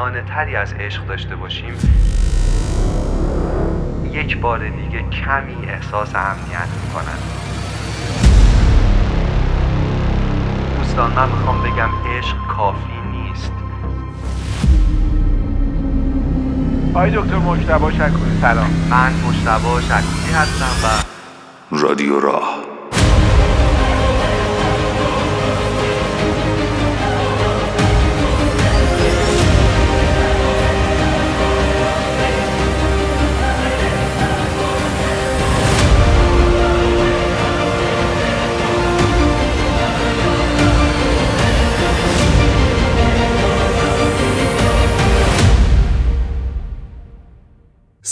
بینانه تری از عشق داشته باشیم یک بار دیگه کمی احساس امنیت می‌کنن. دوستان من می‌خوام بگم عشق کافی نیست. آقای دکتر مجتبا شکوری سلام. من مجتبا شکوری هستم و رادیو راه.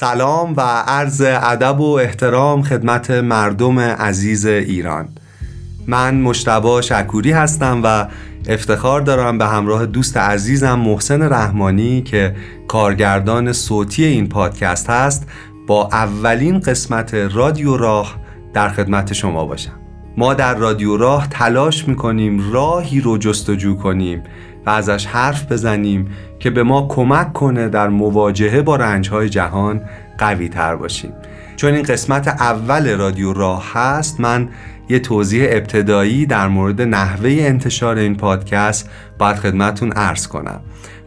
سلام و عرض ادب و احترام خدمت مردم عزیز ایران. من مشتبا شکوری هستم و افتخار دارم به همراه دوست عزیزم محسن رحمانی که کارگردان صوتی این پادکست هست با اولین قسمت رادیو راه در خدمت شما باشم. ما در رادیو راه تلاش می‌کنیم راهی رو جستجو کنیم و ازش حرف بزنیم که به ما کمک کنه در مواجهه با رنجهای جهان قوی تر باشیم. چون این قسمت اول رادیو راه هست من یه توضیح ابتدایی در مورد نحوه انتشار این پادکست باید خدمتون عرض کنم.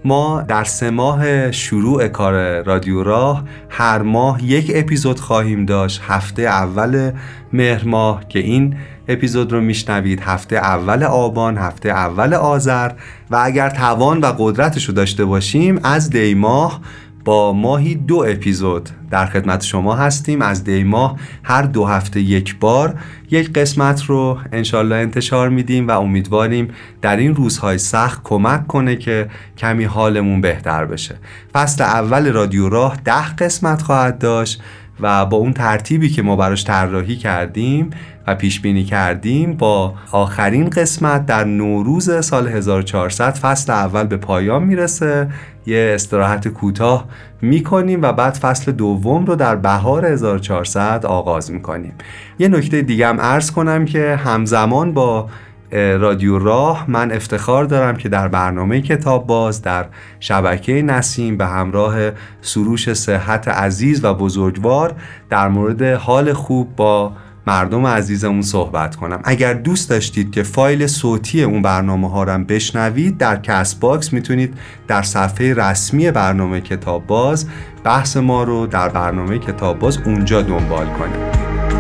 ما در سه ماه شروع کار رادیو راه هر ماه یک اپیزود خواهیم داشت هفته اول مهر ماه که این اپیزود رو میشنوید. هفته اول آبان هفته اول آذر. و اگر توان و قدرتش رو داشته باشیم از دی ماه با ماهی دو اپیزود در خدمت شما هستیم. از دی ماه هر دو هفته یک بار یک قسمت رو انشالله انتشار میدیم و امیدواریم در این روزهای سخت کمک کنه که کمی حالمون بهتر بشه. فصل اول رادیو راه ده قسمت خواهد داشت. و با اون ترتیبی که ما براش طراحی کردیم و پیش بینی کردیم با آخرین قسمت در نوروز سال 1400 فصل اول به پایان می‌رسه. یه استراحت کوتاه می‌کنیم و بعد فصل دوم رو در بهار 1400 آغاز می‌کنیم. یه نکته دیگه هم عرض کنم که همزمان با رادیو راه من افتخار دارم که در برنامه کتاب باز در شبکه نسیم به همراه سروش صحت عزیز و بزرگوار در مورد حال خوب با مردم عزیزمون صحبت کنم. اگر دوست داشتید که فایل صوتی اون برنامه ها رو بشنوید در کست باکس می‌تونید در صفحه رسمی برنامه کتاب باز بحث ما رو در برنامه کتاب باز اونجا دنبال کنید.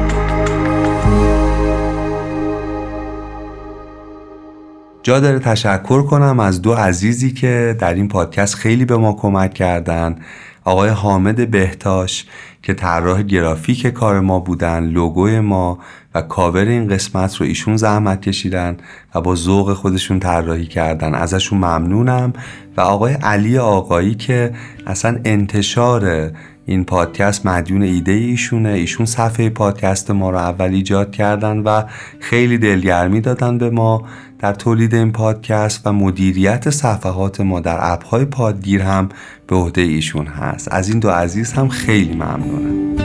جا داره تشکر کنم از دو عزیزی که در این پادکست خیلی به ما کمک کردن. آقای حامد بهتاش که طراح گرافیک کار ما بودن لوگوی ما و کاور این قسمت رو ایشون زحمت کشیدن و با ذوق خودشون طراحی کردن. ازشون ممنونم. و آقای علی آقایی که اصلا انتشار این پادکست مدیون ایده ایشونه. ایشون صفحه پادکست ما رو اول ایجاد کردن و خیلی دلگرمی دادن به ما. در تولید این پادکست و مدیریت صفحات ما در اپهای پادگیر هم به عهده ایشون هست. از این دو عزیز هم خیلی ممنونم.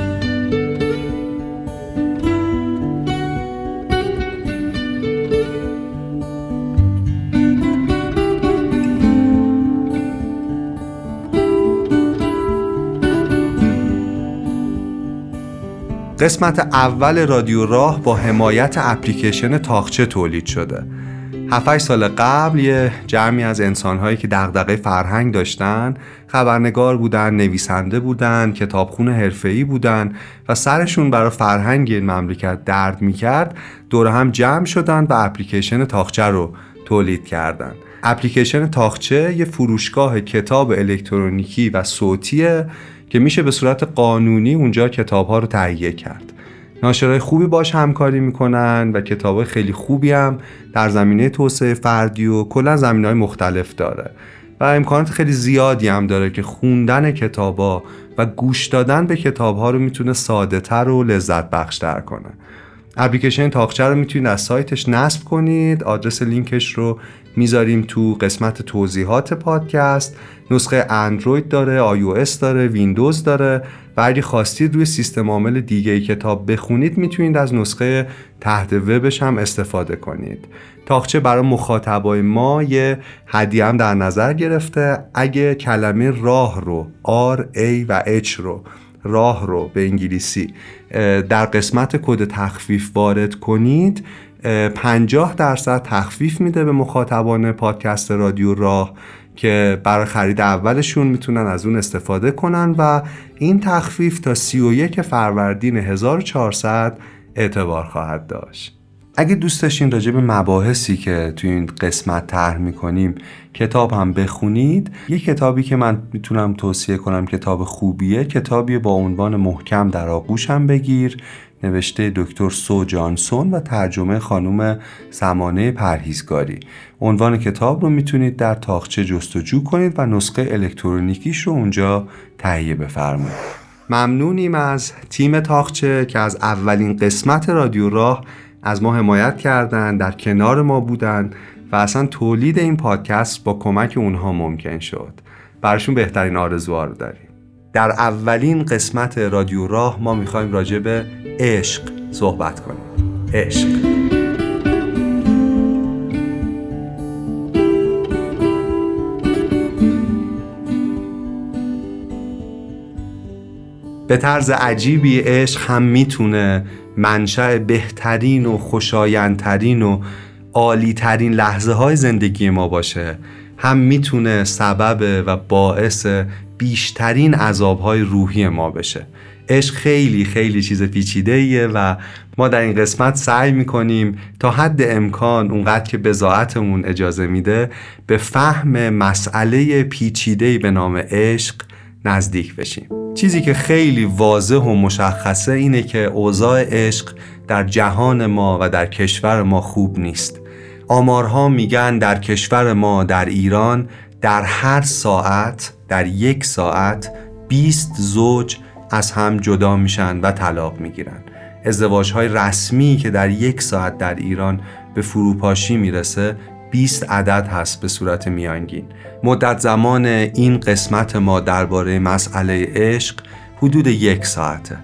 قسمت اول رادیو راه با حمایت اپلیکیشن تاخچه تولید شده. 7 سال قبل یه جمعی از انسانهایی که دغدغه فرهنگ داشتن خبرنگار بودن نویسنده بودن کتابخونه حرفه‌ای بودن و سرشون برای فرهنگ این مملکت درد می‌کرد دور هم جمع شدن و اپلیکیشن تاخچه رو تولید کردن. اپلیکیشن تاخچه یه فروشگاه کتاب الکترونیکی و صوتیه که میشه به صورت قانونی اونجا کتاب ها رو تهیه کرد. ناشرای خوبی باش همکاری می‌کنن و کتاب خیلی خوبی هم در زمینه توسعه فردی و کلا زمینه های مختلف داره. و امکانات خیلی زیادی هم داره که خوندن کتابا و گوش دادن به کتاب ها رو می‌تونه ساده تر و لذت بخشتر کنه. اپلیکیشن تاخچه رو می‌تونید از سایتش نصب کنید. آدرس لینکش رو می‌ذاریم تو قسمت توضیحات پادکست. نسخه اندروید داره آی داره ویندوز داره. و اگه خواستید روی سیستم عامل دیگه کتاب بخونید می‌تونید از نسخه تحت وبش هم استفاده کنید. تاخچه برای مخاطبای ما یه هدیه هم در نظر گرفته. اگه کلمه راه رو R, A و H رو راه رو به انگلیسی در قسمت کد تخفیف وارد کنید 50 درصد تخفیف میده به مخاطبان پادکست رادیو راه. که برای خرید اولشون می‌تونن از اون استفاده کنن و این تخفیف تا 31 فروردین 1400 اعتبار خواهد داشت. اگه دوست داشتین راجع به مباحثی که توی این قسمت طرح می‌کنیم کتاب هم بخونید یه کتابی که من می‌تونم توصیه کنم کتاب خوبیه کتابی با عنوان محکم در آغوش هم بگیر. نوشته دکتر سو جانسون و ترجمه خانم سمانه پرهیزگاری. عنوان کتاب رو می‌تونید در تاخچه جستجو کنید و نسخه الکترونیکیش رو اونجا تهیه بفرمایید. ممنونیم از تیم تاخچه که از اولین قسمت رادیو راه از ما حمایت کردند در کنار ما بودند و اصلا تولید این پادکست با کمک اونها ممکن شد. براشون بهترین آرزوها رو داریم. در اولین قسمت رادیو راه ما می‌خوایم راجع به عشق صحبت کنیم. عشق. به طرز عجیبی عشق هم می‌تونه منشأ بهترین و خوشایندترین و عالیترین لحظه های زندگی ما باشه. هم می‌تونه سبب و باعث بیشترین عذابهای روحی ما بشه. عشق خیلی خیلی چیز پیچیده ایه و ما در این قسمت سعی می‌کنیم تا حد امکان اونقدر که بزاعتمون اجازه میده به فهم مسئله پیچیده به نام عشق نزدیک بشیم. چیزی که خیلی واضح و مشخصه اینه که اوضاع عشق در جهان ما و در کشور ما خوب نیست. آمارها میگن در کشور ما در ایران در هر ساعت در یک ساعت 20 زوج از هم جدا میشن و طلاق می‌گیرن. ازدواج های رسمی که در یک ساعت در ایران به فروپاشی می‌رسه 20 عدد هست به صورت میانگین. مدت زمان این قسمت ما درباره مسئله عشق حدود یک ساعته.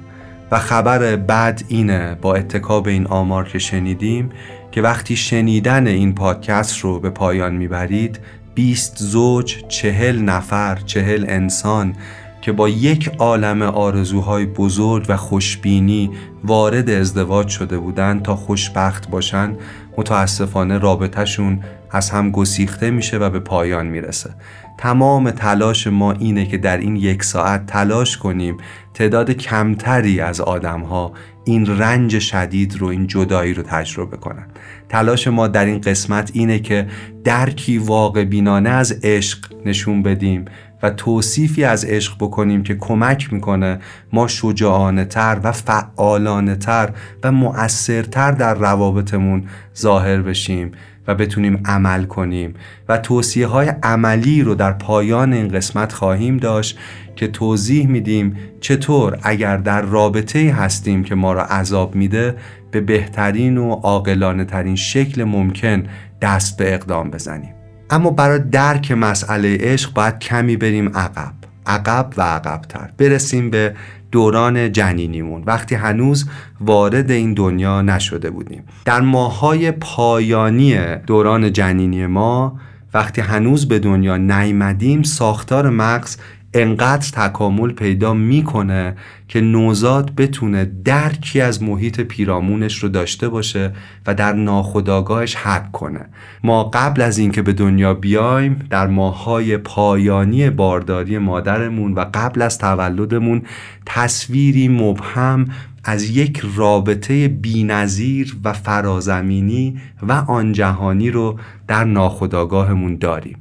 و خبر بد اینه با اتکاب این آمار که شنیدیم که وقتی شنیدن این پادکست رو به پایان می‌برید 20 زوج، چهل نفر، چهل انسان که با یک عالم آرزوهای بزرگ و خوشبینی وارد ازدواج شده بودند تا خوشبخت باشن متاسفانه رابطهشون از هم گسیخته میشه و به پایان می‌رسه. تمام تلاش ما اینه که در این یک ساعت تلاش کنیم تعداد کمتری از آدم ها این رنج شدید رو این جدایی رو تجربه کنن. تلاش ما در این قسمت اینه که درکی واقع بینانه از عشق نشون بدیم و توصیفی از عشق بکنیم که کمک می‌کنه ما شجاعانه تر و فعالانه تر و مؤثرتر در روابطمون ظاهر بشیم و بتونیم عمل کنیم. و توصیه های عملی رو در پایان این قسمت خواهیم داشت که توضیح میدیم چطور اگر در رابطه هستیم که ما را عذاب میده به بهترین و عاقلانه ترین شکل ممکن دست به اقدام بزنیم. اما برای درک مسئله عشق باید کمی بریم عقب. عقب و عقبتر. برسیم به دوران جنینیمون. وقتی هنوز وارد این دنیا نشده بودیم. در ماهای پایانی دوران جنینی ما وقتی هنوز به دنیا نیمدیم ساختار مغز انقدر تکامل پیدا می‌کنه که نوزاد بتونه درکی از محیط پیرامونش رو داشته باشه و در ناخودآگاهش حک کنه. ما قبل از اینکه به دنیا بیایم در ماهای پایانی بارداری مادرمون و قبل از تولدمون تصویری مبهم از یک رابطه بینظیر و فرازمینی و آن جهانی رو در ناخودآگاهمون داریم.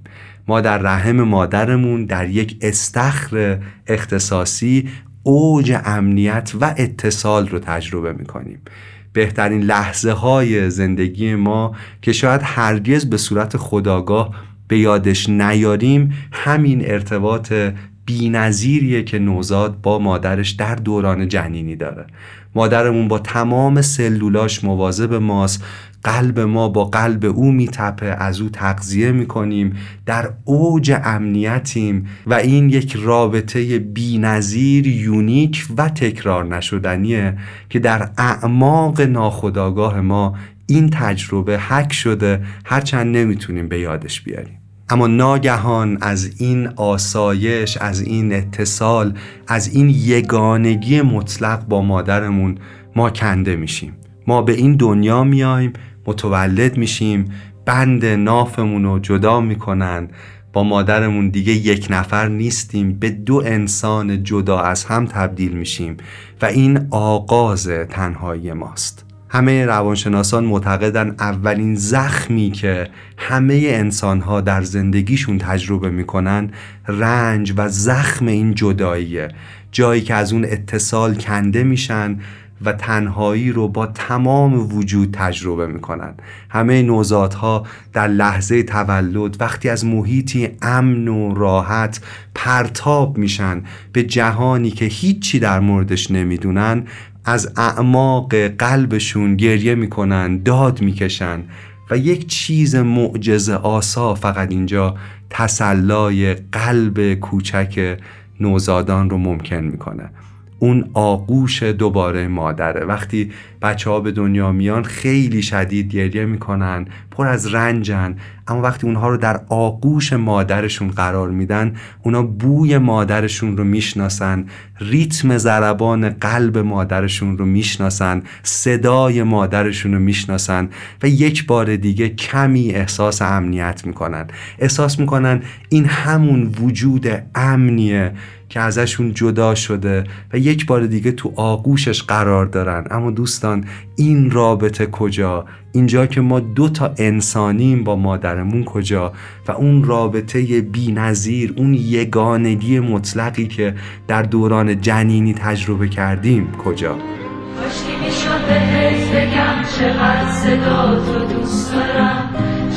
ما در رحم مادرمون در یک استخر اختصاصی اوج امنیت و اتصال رو تجربه می‌کنیم. بهترین لحظه های زندگی ما که شاید هرگز به صورت خداگاه به یادش نیاریم همین ارتباط بینظیریه که نوزاد با مادرش در دوران جنینی داره. مادرمون با تمام سلولاش مواظب ماست. قلب ما با قلب او میتپه از او تغذیه می‌کنیم در اوج امنیتیم و این یک رابطه بینظیر یونیک و تکرار نشدنیه که در اعماق ناخودآگاه ما این تجربه حک شده هرچند نمی‌تونیم به یادش بیاریم. اما ناگهان از این آسایش از این اتصال از این یگانگی مطلق با مادرمون ما کنده میشیم. ما به این دنیا میایم متولد میشیم بند نافمون رو جدا می‌کنن. با مادرمون دیگه یک نفر نیستیم به دو انسان جدا از هم تبدیل میشیم و این آغاز تنهایی ماست. همه روانشناسان معتقدن اولین زخمی که همه انسانها در زندگیشون تجربه می‌کنن رنج و زخم این جداییه. جایی که از اون اتصال کنده میشن و تنهایی رو با تمام وجود تجربه می‌کنن. همه نوزادها در لحظه تولد وقتی از محیطی امن و راحت پرتاب میشن به جهانی که هیچی در موردش نمی‌دونن از اعماق قلبشون گریه می‌کنن داد می‌کشن و یک چیز معجزه آسا فقط اینجا تسلای قلب کوچک نوزادان رو ممکن می‌کنه. اون آغوش دوباره مادره. وقتی بچه ها به دنیا میان خیلی شدید گریه می‌کنن پر از رنجن. اما وقتی اونها رو در آغوش مادرشون قرار میدن اونا بوی مادرشون رو می‌شناسن ریتم ضربان قلب مادرشون رو می‌شناسن صدای مادرشون رو می‌شناسن و یک بار دیگه کمی احساس امنیت می‌کنن. احساس می‌کنن این همون وجود امنیه که ازشون جدا شده و یک بار دیگه تو آغوشش قرار دارن. اما دوستان این رابطه کجا؟ اینجا که ما دو تا انسانیم با مادرمون کجا؟ و اون رابطه بی نظیر اون یگانگی مطلقی که در دوران جنینی تجربه کردیم کجا؟ چقدر صدا تو دوست دارم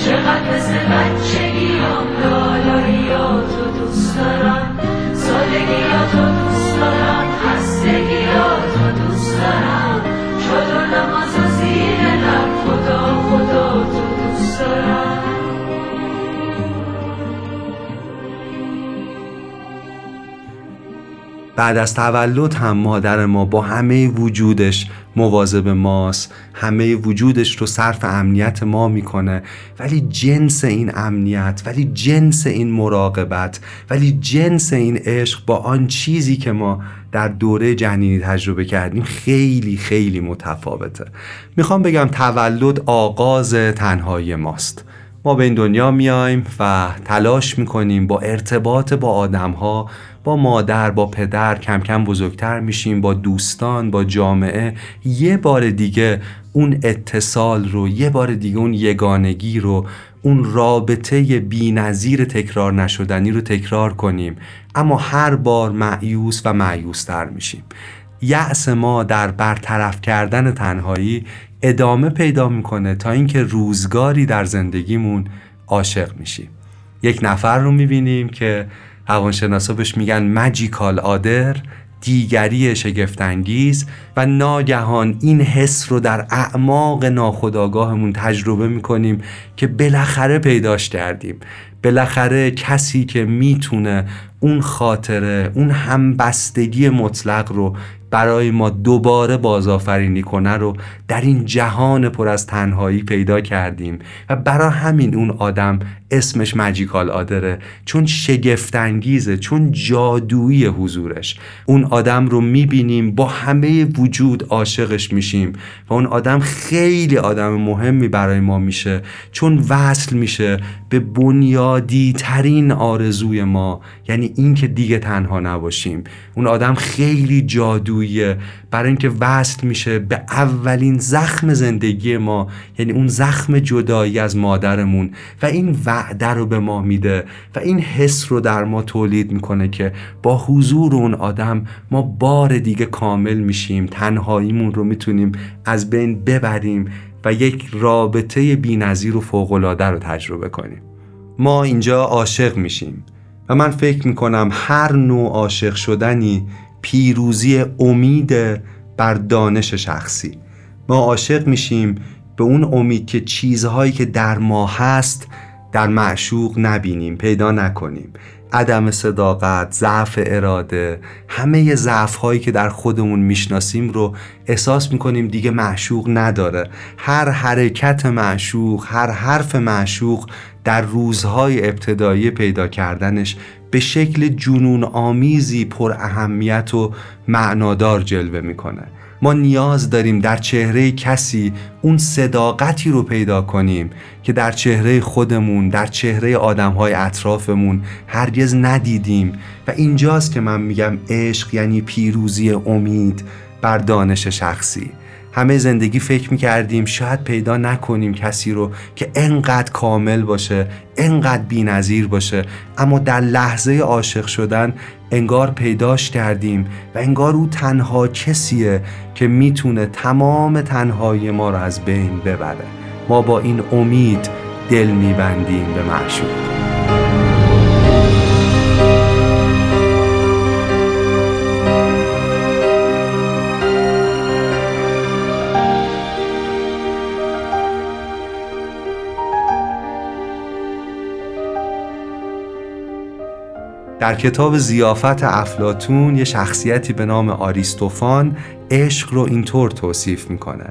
چقدر مثل بچگیام بعد از تولد هم مادر ما با همه وجودش مواظب ماست. همه وجودش رو صرف امنیت ما می‌کنه. ولی جنس این امنیت ولی جنس این مراقبت ولی جنس این عشق با آن چیزی که ما در دوره جنینی تجربه کردیم خیلی خیلی متفاوته. می‌خوام بگم تولد آغاز تنهایی ماست. ما به این دنیا میایم و تلاش می‌کنیم با ارتباط با آدم ها با مادر با پدر کم کم بزرگتر میشیم با دوستان با جامعه. یه بار دیگه اون اتصال رو یه بار دیگه اون یگانگی رو اون رابطه بینظیر تکرار نشدنی رو تکرار کنیم. اما هر بار معیوس و معیوستر میشیم. یأس ما در برطرف کردن تنهایی ادامه پیدا می‌کنه تا اینکه روزگاری در زندگیمون عاشق میشیم. یک نفر رو می‌بینیم که روانشناسا بهش میگن مجیکال آدر دیگری شگفتانگیز و ناگهان این حس رو در اعماق ناخودآگاهمون تجربه می‌کنیم که بالاخره پیداش کردیم. بالاخره کسی که می‌تونه اون خاطره اون همبستگی مطلق رو برای ما دوباره بازآفرینی کنه رو در این جهان پر از تنهایی پیدا کردیم و برای همین اون آدم اسمش مجیکال آدره چون شگفتانگیزه چون جادویی حضورش. اون آدم رو می‌بینیم با همه وجود عاشقش میشیم و اون آدم خیلی آدم مهمی برای ما میشه چون وصل میشه به بنیادی ترین آرزوی ما یعنی اینکه دیگه تنها نباشیم. اون آدم خیلی جادوییه برای اینکه وصل میشه به اولین زخم زندگی ما یعنی اون زخم جدایی از مادرمون. و این وعده رو به ما میده و این حس رو در ما تولید می‌کنه که با حضور اون آدم ما بار دیگه کامل میشیم تنهاییمون رو می‌تونیم از بین ببریم و یک رابطه بینظیر و فوقالعاده رو تجربه کنیم. ما اینجا عاشق میشیم و من فکر می‌کنم هر نوع عاشق شدنی پیروزی امید بر دانش شخصی. ما عاشق میشیم به اون امید که چیزهایی که در ما هست در معشوق نبینیم پیدا نکنیم. عدم صداقت، ضعف اراده همه ضعف هایی که در خودمون می‌شناسیم رو احساس می‌کنیم دیگه معشوق نداره. هر حرکت معشوق، هر حرف معشوق در روزهای ابتدایی پیدا کردنش به شکل جنون آمیزی پر اهمیت و معنادار جلوه می‌کنه. ما نیاز داریم در چهره کسی اون صداقتی رو پیدا کنیم که در چهره خودمون در چهره آدمهای اطرافمون هرگز ندیدیم. و اینجاست که من میگم عشق یعنی پیروزی امید بر دانش شخصی. همه زندگی فکر می‌کردیم شاید پیدا نکنیم کسی رو که انقدر کامل باشه انقدر بینظیر باشه. اما در لحظه عاشق شدن انگار پیداش کردیم و انگار او تنها کسیه که می‌تونه تمام تنهایی ما رو از بین ببره. ما با این امید دل میبندیم به معشوق. در کتاب زیافت افلاتون یه شخصیتی به نام آریستوفان عشق رو اینطور توصیف می‌کنه.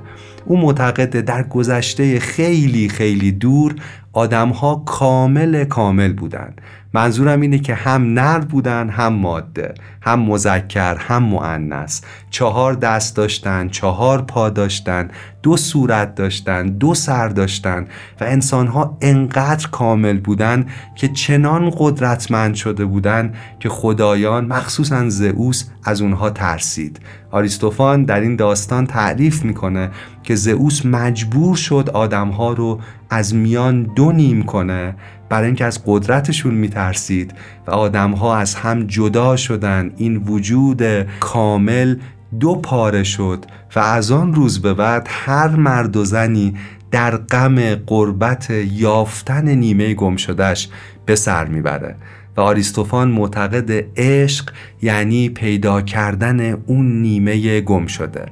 او معتقده در گذشته خیلی خیلی دور آدمها کامل کامل بودن منظورم اینه که هم نر بودن هم ماده هم مذکر هم معنس چهار دست داشتن چهار پا داشتن دو صورت داشتن دو سر داشتن و انسانها انقدر کامل بودن که چنان قدرتمند شده بودن که خدایان مخصوصا زئوس از اونها ترسید. آریستوفان در این داستان تعریف می‌کنه که زئوس مجبور شد آدمها رو از میان دو نیم کنه برای اینکه از قدرتشون میترسید و آدمها از هم جدا شدن. این وجود کامل دو پاره شد و از آن روز به بعد هر مرد و زنی در غم قربت یافتن نیمه گم شدهش به سر می‌بره و آریستوفان معتقد عشق یعنی پیدا کردن اون نیمه گم شده.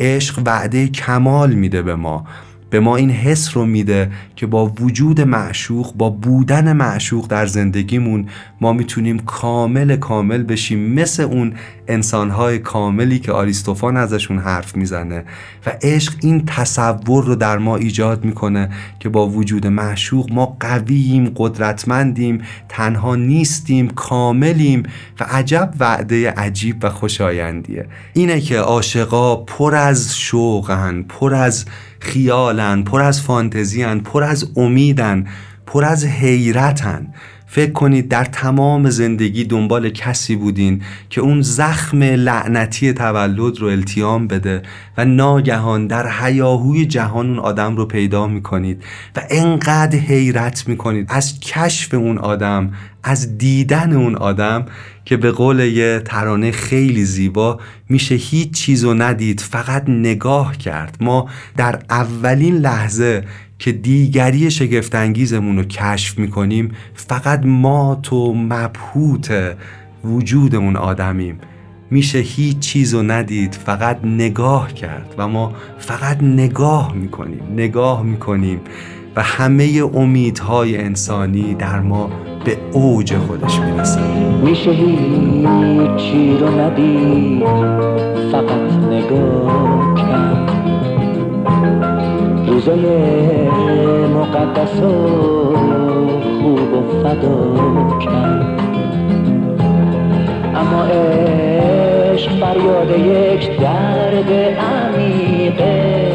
عشق وعده کمال میده به ما. به ما این حس رو میده که با وجود معشوق با بودن معشوق در زندگیمون ما می‌تونیم کامل کامل بشیم. مثل اون انسانهای کاملی که آریستوفان ازشون حرف می‌زنه و عشق این تصور رو در ما ایجاد می‌کنه که با وجود معشوق ما قوییم قدرتمندیم تنها نیستیم کاملیم و عجب وعده عجیب و خوشایندیه. اینه که عاشقا پر از شوقن پر از خیالن پر از فانتزیان پر از امیدن پر از حیرتن. فکر کنید در تمام زندگی دنبال کسی بودین که اون زخم لعنتی تولد رو التیام بده و ناگهان در حیاهوی جهان اون آدم رو پیدا می‌کنید و انقدر حیرت می‌کنید از کشف اون آدم از دیدن اون آدم که به قول یه ترانه خیلی زیبا میشه هیچ چیز رو ندید فقط نگاه کرد. ما در اولین لحظه که دیگری شگفتانگیزمون رو کشف می‌کنیم فقط ما تو مبهوت وجود اون آدمیم. میشه هیچ چیز رو ندید فقط نگاه کرد و ما فقط نگاه می‌کنیم نگاه می‌کنیم و همه امیدهای انسانی در ما به اوج خودش می‌رسه. میشه هیچی رو ندید فقط نگاه کرد. روزای مقدس و خوب و فدا کرد. اما عشق فریاد یک درد عمیقه.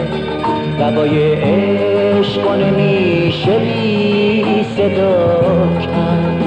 دوای عشق نمیشه بی صدا کرد.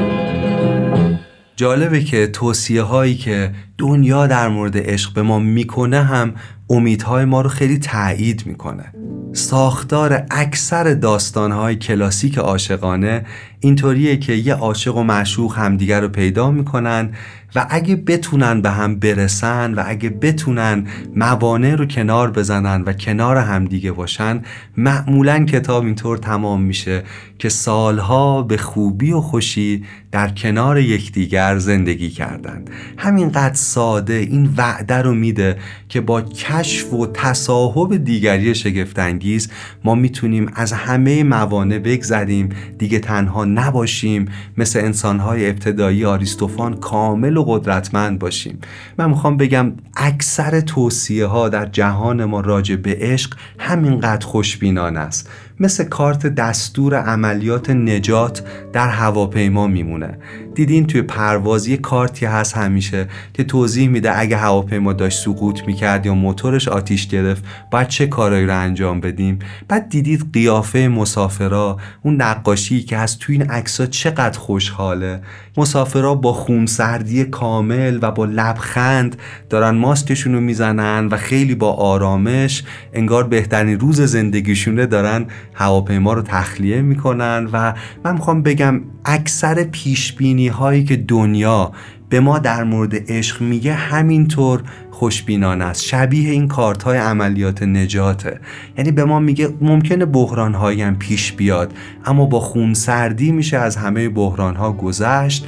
جالبه که توصیه هایی که دنیا در مورد عشق به ما می‌کنه هم امیدهای ما رو خیلی تایید می‌کنه. ساختار اکثر داستانهای کلاسیک عاشقانه اینطوریه که یه عاشق و معشوق همدیگر رو پیدا می‌کنن و اگه بتونن به هم برسن و اگه بتونن موانع رو کنار بزنن و کنار همدیگه باشن معمولا کتاب اینطور تمام میشه که سالها به خوبی و خوشی در کنار یکدیگر زندگی کردند. همینقدر ساده این وعده رو میده که با کشف و تصاحب دیگری شگفتانگیز ما می‌تونیم از همه موانع بگذریم. دیگه تنها نباشیم. مثل انسانهای ابتدایی آریستوفان کامل و قدرتمند باشیم. من می‌خوام بگم اکثر توصیه ها در جهان ما راجع به عشق همینقدر خوشبینانه است. مثل کارت دستور عملیات نجات در هواپیما میمونه. دیدین توی پرواز یه کارتی هست همیشه که توضیح میده اگه هواپیما داشت سقوط می‌کرد یا موتورش آتیش گرفت باید چه کارایی رو انجام بدیم؟ بعد دیدید قیافه مسافرا اون نقاشی که هست توی این عکس‌ها چقدر خوشحاله. مسافرا با خونسردی کامل و با لبخند دارن ماسکشون رو می‌زنن و خیلی با آرامش انگار بهترین روز زندگیشونه دارن هواپیما رو تخلیه می‌کنن و من می‌خوام بگم اکثر پیشبینی هایی که دنیا به ما در مورد عشق میگه همینطور خوشبینانه است. شبیه این کارت های عملیات نجاته. یعنی به ما میگه ممکنه بحران هایی هم پیش بیاد اما با خونسردی میشه از همه بحران ها گذشت.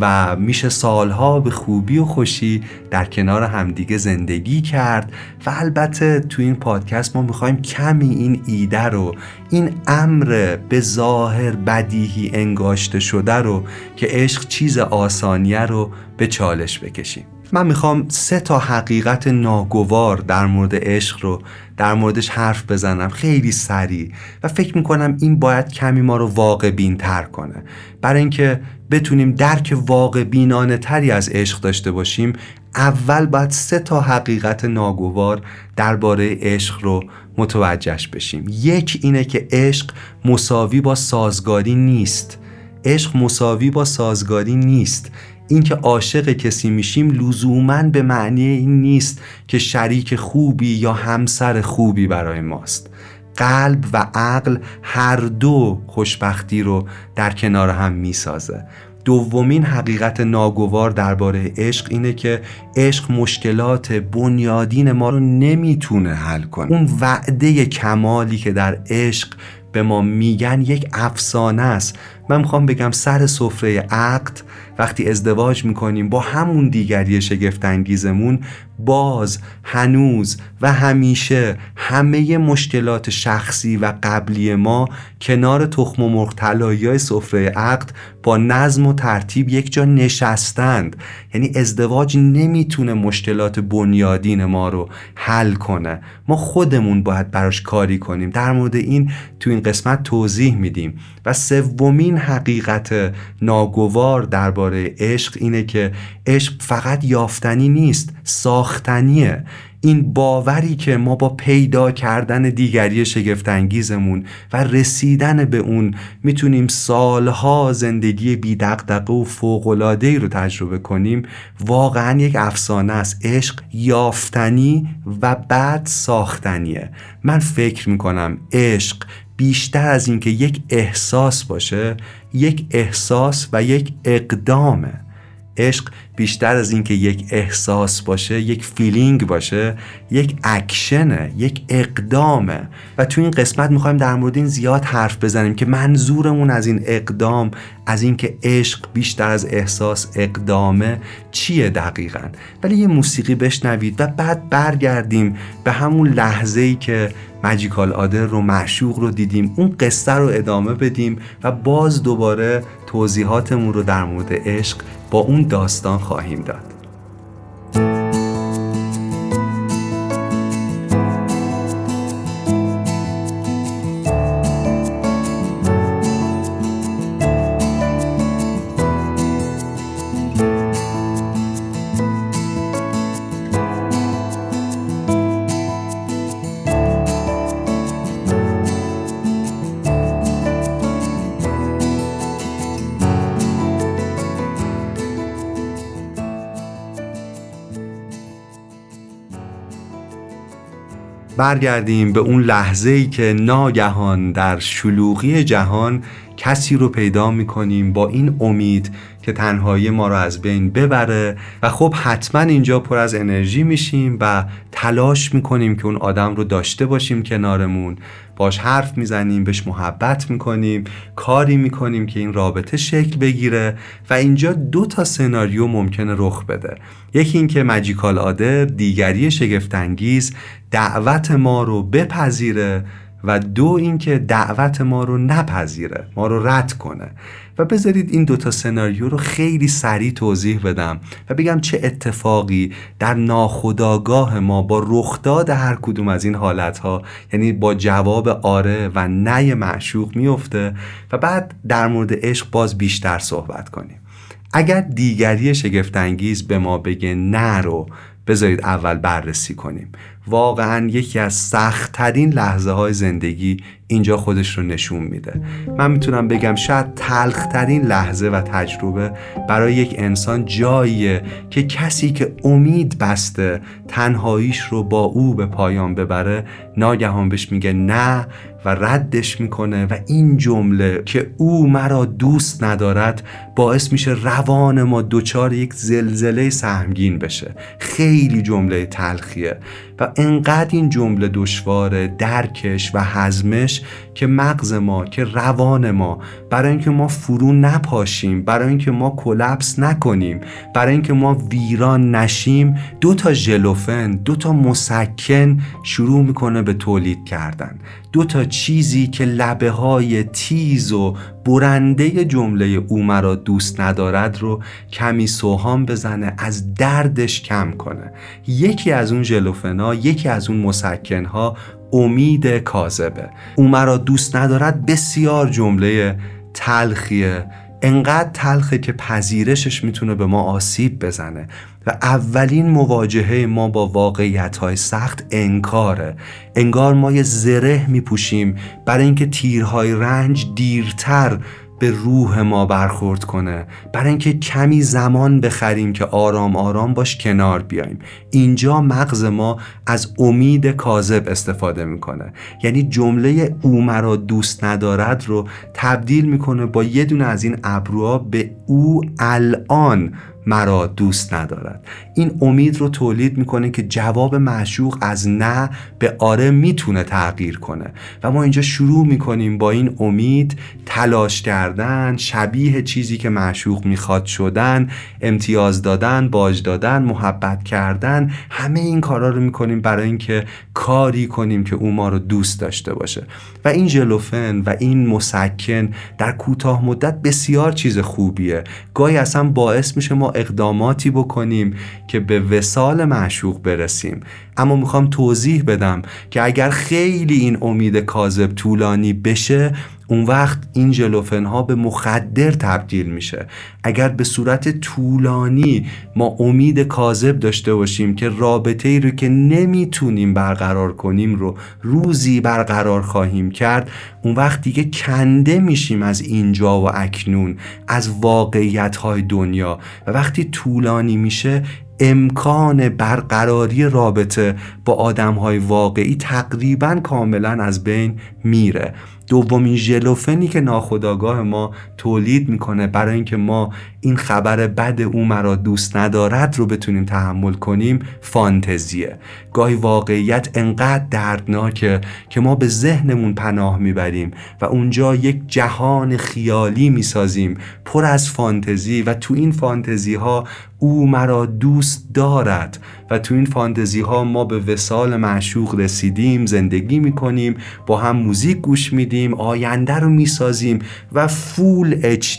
و میشه سالها به خوبی و خوشی در کنار همدیگه زندگی کرد و البته تو این پادکست ما می‌خوایم کمی این ایده رو این امر به ظاهر بدیهی انگاشته شده رو که عشق چیز آسانیه رو به چالش بکشیم. من می‌خوام سه تا حقیقت ناگوار در مورد عشق رو در موردش حرف بزنم خیلی سریع. و فکر می‌کنم این باید کمی ما رو واقع بین تر کنه. برای اینکه بتونیم درک واقع بینانه تری از عشق داشته باشیم اول باید سه تا حقیقت ناگوار درباره عشق رو متوجهش بشیم. یک اینه که عشق مساوی با سازگاری نیست. عشق مساوی با سازگاری نیست. اینکه عاشق کسی میشیم لزوما به معنی این نیست که شریک خوبی یا همسر خوبی برای ماست. قلب و عقل هر دو خوشبختی رو در کنار هم می‌سازه. دومین حقیقت ناگوار درباره عشق اینه که عشق مشکلات بنیادین ما رو نمی‌تونه حل کنه. اون وعده کمالی که در عشق به ما میگن یک افسانه است. من می‌خوام بگم سر سفره عقد وقتی ازدواج می‌کنیم با همون دیگری شگفتانگیزمون باز هنوز و همیشه همه مشکلات شخصی و قبلی ما کنار تخم و مرغ های سفره عقد با نظم و ترتیب یک جا نشستند. یعنی ازدواج نمی‌تونه مشکلات بنیادین ما رو حل کنه. ما خودمون باید براش کاری کنیم. در مورد این تو این قسمت توضیح میدیم. و سومین حقیقت ناگوار درباره عشق اینه که عشق فقط یافتنی نیست ساختنیه. این باوری که ما با پیدا کردن دیگری شگفتانگیزمون و رسیدن به اون می‌تونیم سالها زندگی بی و فوقلادهی رو تجربه کنیم واقعا یک افسانه است. عشق یافتنی و بعد ساختنیه. من فکر می‌کنم عشق بیشتر از اینکه یک احساس باشه یک احساس و یک اقدامه. عشق بیشتر از اینکه یک احساس باشه یک feeling باشه یک اکشنه یک اقدامه. و تو این قسمت می‌خوایم در مورد این زیاد حرف بزنیم که منظورمون از این اقدام از اینکه عشق بیشتر از احساس اقدامه چیه دقیقا؟ ولی یه موسیقی بشنوید و بعد برگردیم به همون لحظه ای که مجیکال آدر رو معشوق رو دیدیم. اون قصه رو ادامه بدیم و باز دوباره توضیحاتمون رو در مورد عشق با اون داستان خواهیم داد. برگردیم به اون لحظه ای که ناگهان در شلوغی جهان کسی رو پیدا می‌کنیم با این امید که تنهایی ما رو از بین ببره و خب حتما اینجا پر از انرژی میشیم و تلاش می‌کنیم که اون آدم رو داشته باشیم کنارمون. باش حرف می‌زنیم بهش محبت می‌کنیم کاری می‌کنیم که این رابطه شکل بگیره و اینجا دو تا سناریو ممکنه رخ بده. یکی اینکه مجیکال آدر دیگری شگفتانگیز دعوت ما رو بپذیره و دو اینکه دعوت ما رو نپذیره ما رو رد کنه. و بذارید این دوتا سناریو رو خیلی سریع توضیح بدم و بگم چه اتفاقی در ناخودآگاه ما با رخداد هر کدوم از این حالتها یعنی با جواب آره و نه معشوق میفته و بعد در مورد عشق باز بیشتر صحبت کنیم. اگر دیگری شگفتانگیز به ما بگه نه رو بذارید اول بررسی کنیم. واقعا یکی از سختترین لحظه های زندگی اینجا خودش رو نشون میده. من می‌تونم بگم شاید تلخترین لحظه و تجربه برای یک انسان جاییه که کسی که امید بسته تنهاییش رو با او به پایان ببره ناگهان بهش میگه نه و ردش می‌کنه و این جمله که او مرا دوست ندارد باعث میشه روان ما دچار یک زلزله سهمگین بشه. خیلی جمله تلخیه. و انقدر این جمله دشوار درکش و حزمش که مغز ما که روان ما برای اینکه ما فرو نپاشیم برای اینکه ما کلپس نکنیم برای اینکه ما ویران نشیم دو تا ژلوفن دو تا مسکن شروع می‌کنه به تولید کردن. دو تا چیزی که لبه های تیز و برنده جمله او مرا دوست ندارد رو کمی سوهام بزنه از دردش کم کنه. یکی از اون ژلوفنا یکی از اون مسکنها امید کاذبه. او مرا دوست ندارد بسیار جمله تلخیه. انقدر تلخه که پذیرشش می‌تونه به ما آسیب بزنه. و اولین مواجهه ما با واقعیت های سخت انکاره. انگار ما یه زره میپوشیم برای اینکه تیرهای رنج دیرتر به روح ما برخورد کنه. برای اینکه کمی زمان بخریم که آرام آرام باش کنار بیایم. اینجا مغز ما از امید کاذب استفاده می‌کنه. یعنی جمله او مرا دوست ندارد رو تبدیل می‌کنه با یه دونه از این ابروها به او الان. مرا دوست ندارد. این امید رو تولید می‌کنه که جواب معشوق از نه به آره می‌تونه تغییر کنه. و ما اینجا شروع می‌کنیم با این امید تلاش کردن شبیه چیزی که معشوق می‌خواد شدن امتیاز دادن باج دادن محبت کردن همه این کارا رو می‌کنیم برای اینکه کاری کنیم که او ما رو دوست داشته باشه. این ژلوفن و این مسکن در کوتاه مدت بسیار چیز خوبیه. گاهی اصلا باعث میشه ما اقداماتی بکنیم که به وسال معشوق برسیم. اما می‌خوام توضیح بدم که اگر خیلی این امید کاذب طولانی بشه اون وقت این جلوفن ها به مخدر تبدیل میشه. اگر به صورت طولانی ما امید کاذب داشته باشیم که رابطه ای رو که نمی‌تونیم برقرار کنیم رو روزی برقرار خواهیم کرد اون وقت دیگه کنده میشیم از اینجا و اکنون از واقعیت های دنیا. و وقتی طولانی میشه امکان برقراری رابطه با آدم های واقعی تقریبا کاملا از بین میره. دومین ژلوفنی که ناخداگاه ما تولید می‌کنه برای اینکه ما این خبر بد او مرا دوست ندارد رو بتونیم تحمل کنیم فانتزیه. گاهی واقعیت انقدر دردناکه که ما به ذهنمون پناه می‌بریم و اونجا یک جهان خیالی می‌سازیم پر از فانتزی و تو این فانتزی ها او مرا دوست دارد و تو این فانتزی ها ما به وسال معشوق رسیدیم زندگی می‌کنیم با هم موزیک گوش میدیم آینده رو می‌سازیم و فول اچ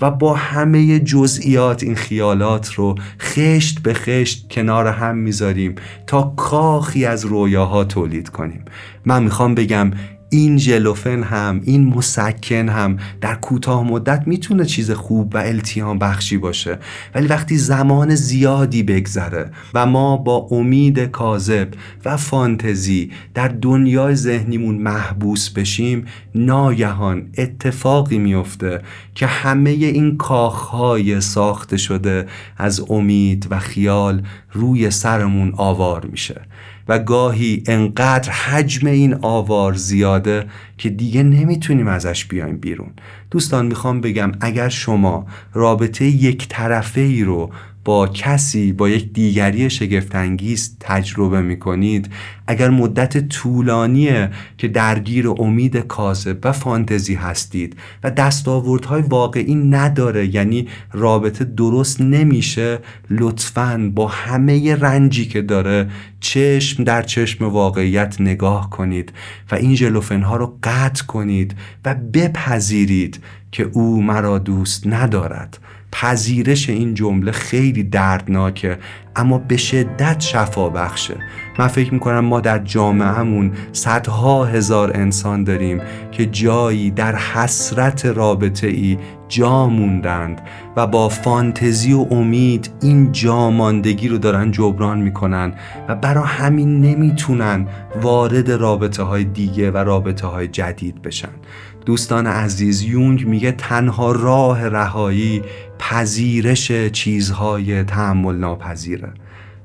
و با همه جزئیات این خیالات رو خشت به خشت کنار هم می‌ذاریم تا کاخی از رویاها تولید کنیم. من می‌خوام بگم این ژلوفن هم این مسکن هم در کوتاه مدت می‌تونه چیز خوب و التیام بخشی باشه. ولی وقتی زمان زیادی بگذره و ما با امید کاذب و فانتزی در دنیای ذهنیمون محبوس بشیم ناگهان اتفاقی میفته که همه این کاخهای ساخته شده از امید و خیال روی سرمون آوار میشه. و گاهی انقدر حجم این آوار زیاده که دیگه نمی‌تونیم ازش بیایم بیرون. دوستان می‌خوام بگم اگر شما رابطه یک طرفه ای رو با کسی با یک دیگری شگفتانگیز تجربه می کنید اگر مدت طولانیه که درگیر امید کاذب و فانتزی هستید و دستاوردهای واقعی نداره یعنی رابطه درست نمیشه لطفا با همه رنجی که داره چشم در چشم واقعیت نگاه کنید و این ژلوفن ها رو قطع کنید و بپذیرید که او مرا دوست ندارد. پذیرش این جمله خیلی دردناکه اما به شدت شفا بخشه. من فکر می‌کنم ما در جامعهمون صدها هزار انسان داریم که جایی در حسرت رابطه ای جا موندند و با فانتزی و امید این جاماندگی رو دارن جبران می‌کنن و برا همین نمی‌تونن وارد رابطه های دیگه و رابطه های جدید بشن. دوستان عزیز یونگ میگه تنها راه رهایی پذیرش چیزهای تحمل ناپذیره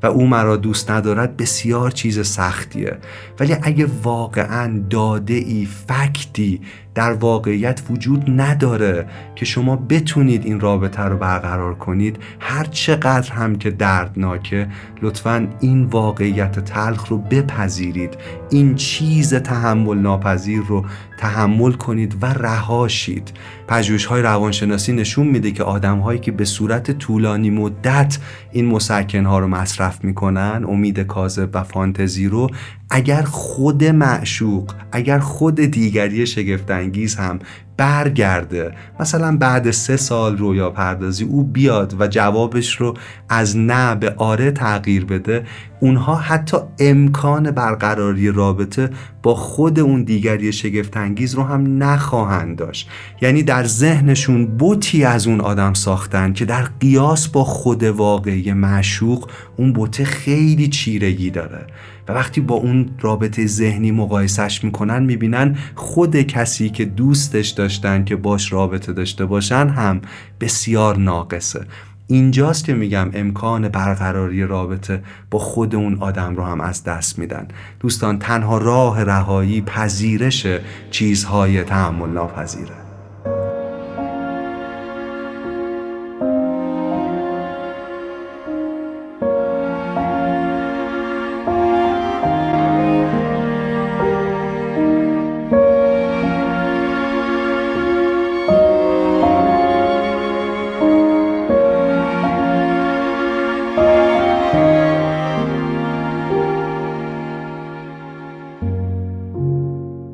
و او مرا دوست ندارد بسیار چیز سختیه. ولی اگه واقعا داده ای فکتی در واقعیت وجود نداره که شما بتونید این رابطه رو برقرار کنید. هر چقدر هم که دردناکه لطفا این واقعیت تلخ رو بپذیرید. این چیز تحمل ناپذیر رو تحمل کنید و رهاشید پژوهش های روانشناسی نشون میده که آدم هایی که به صورت طولانی مدت این مسکن ها رو مصرف می‌کنن امید کاذب و فانتزی رو اگر خود معشوق اگر خود دیگری شگفتانگیز هم برگرده مثلا بعد سه سال رویا پردازی او بیاد و جوابش رو از نه به آره تغییر بده اونها حتی امکان برقراری رابطه با خود اون دیگری شگفتانگیز رو هم نخواهند داشت. یعنی در ذهنشون بوتی از اون آدم ساختن که در قیاس با خود واقعی معشوق اون بوته خیلی چیرگی داره. و وقتی با اون رابطه ذهنی مقایسش می‌کنن می‌بینن خود کسی که دوستش داشتن که باش رابطه داشته باشن هم بسیار ناقصه. اینجاست که میگم امکان برقراری رابطه با خود اون آدم رو هم از دست میدن. دوستان تنها راه رهایی پذیرش چیزهای تحمل ناپذیره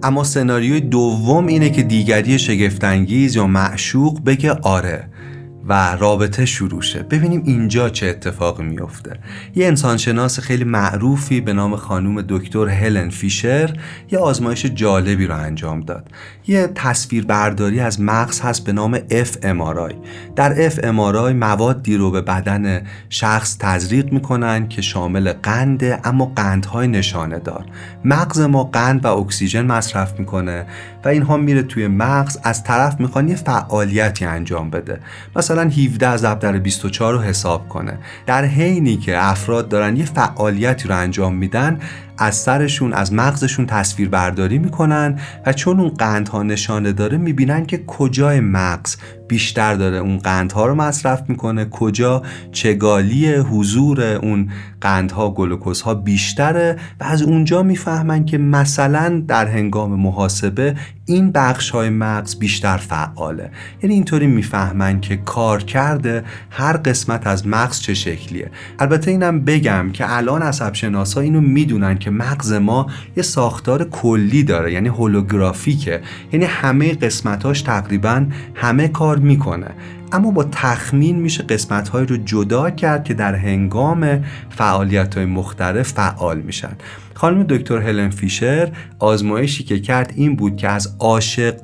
اما سناریوی دوم اینه که دیگری شگفتانگیز یا معشوق بگه آره. و رابطه شروع شه. ببینیم اینجا چه اتفاقی میفته یه انسانشناس خیلی معروفی به نام خانوم دکتر هلن فیشر یه آزمایش جالبی رو انجام داد. یه تصویر برداری از مغز هست به نام FMRI در FMRI موادی رو به بدن شخص تزریق می‌کنن که شامل قنده اما قندهای نشانه دار. مغز ما قند و اکسیژن مصرف می‌کنه. و اینها میره توی مغز از طرف می‌خوان یه فعالیتی انجام بده. مثلا 17 ضرب در 24 رو حساب کنه. در حینی که افراد دارن یه فعالیتی رو انجام میدن از سرشون از مغزشون تصویر برداری می‌کنن و چون اون قندها نشانه داره می‌بینن که کجای مغز بیشتر داره اون قندها رو مصرف می‌کنه کجا چگالی حضور اون قندها گلوکوزها بیشتره و از اونجا می‌فهمن که مثلا در هنگام محاسبه این بخش های مغز بیشتر فعاله. یعنی اینطوری می‌فهمن که کار کرده هر قسمت از مغز چه شکلیه. البته اینم بگم که الان عصب شناسا اینو می‌دونن که مغز ما یه ساختار کلی داره یعنی هولوگرافیکه یعنی همه قسمتاش تقریبا همه کار می‌کنه. اما با تخمین میشه قسمت های رو جدا کرد که در هنگام فعالیت های مختلف فعال میشن. خانم دکتر هلن فیشر آزمایشی که کرد این بود که از عاشق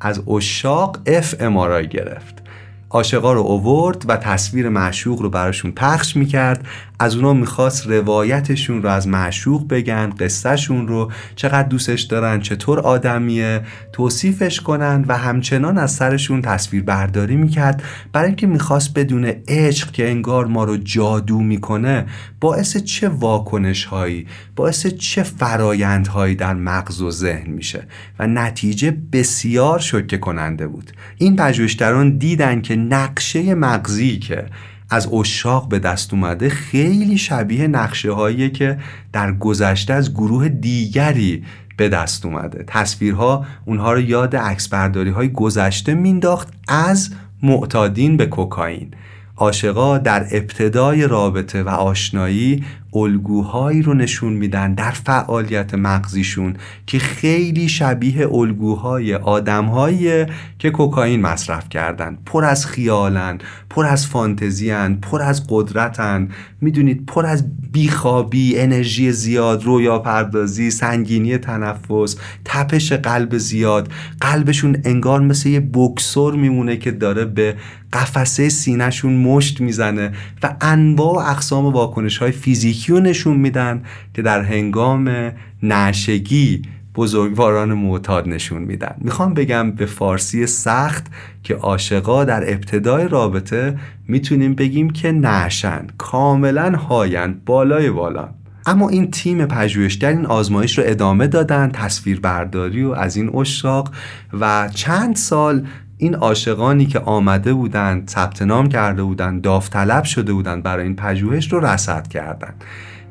از اشاق اف امارای گرفت. عاشقا رو اوورد و تصویر معشوق رو براشون پخش می‌کرد. از اونا می‌خواست روایتشون رو از معشوق بگن قصهشون رو چقدر دوستش دارن چطور آدمیه توصیفش کنن و همچنان از سرشون تصویر برداری می‌کرد. برای اینکه می‌خواست بدون عشق که انگار ما رو جادو می‌کنه باعث چه واکنش هایی باعث چه فرایندهایی در مغز و ذهن میشه و نتیجه بسیار شوکه کننده بود. این پژوهشگران دیدن که نقشه مغزی که از اشاق به دست اومده خیلی شبیه نقشه هایی که در گذشته از گروه دیگری به دست اومده. تصویرها اونها رو یاد عکسبرداری های گذشته مینداخت از معتادین به کوکائین. عاشقا در ابتدای رابطه و آشنایی الگوهایی رو نشون میدن در فعالیت مغزیشون که خیلی شبیه الگوهای آدمهایی که کوکائین مصرف کردن. پر از خیالن پر از فانتزیان پر از قدرتن. می‌دونید پر از بیخوابی انرژی زیاد رویا پردازی سنگینی تنفس تپش قلب زیاد. قلبشون انگار مثل یه بکسور میمونه که داره به قفسه سینهشون مشت می‌زنه و انواع و اقسام واکنش های فیزیکی رو نشون میدن که در هنگام نشگی بزرگواران معتاد نشون میدن. می‌خوام بگم به فارسی سخت که عاشقا در ابتدای رابطه می‌تونیم بگیم که نشن کاملا هاین بالای بالا اما این تیم پژوهشگر این آزمایش رو ادامه دادن تصویر برداری و از این اشاق و چند سال این عاشقانی که آمده بودند ثبت نام کرده بودند داوطلب شده بودند برای این پژوهش رو رصد کردند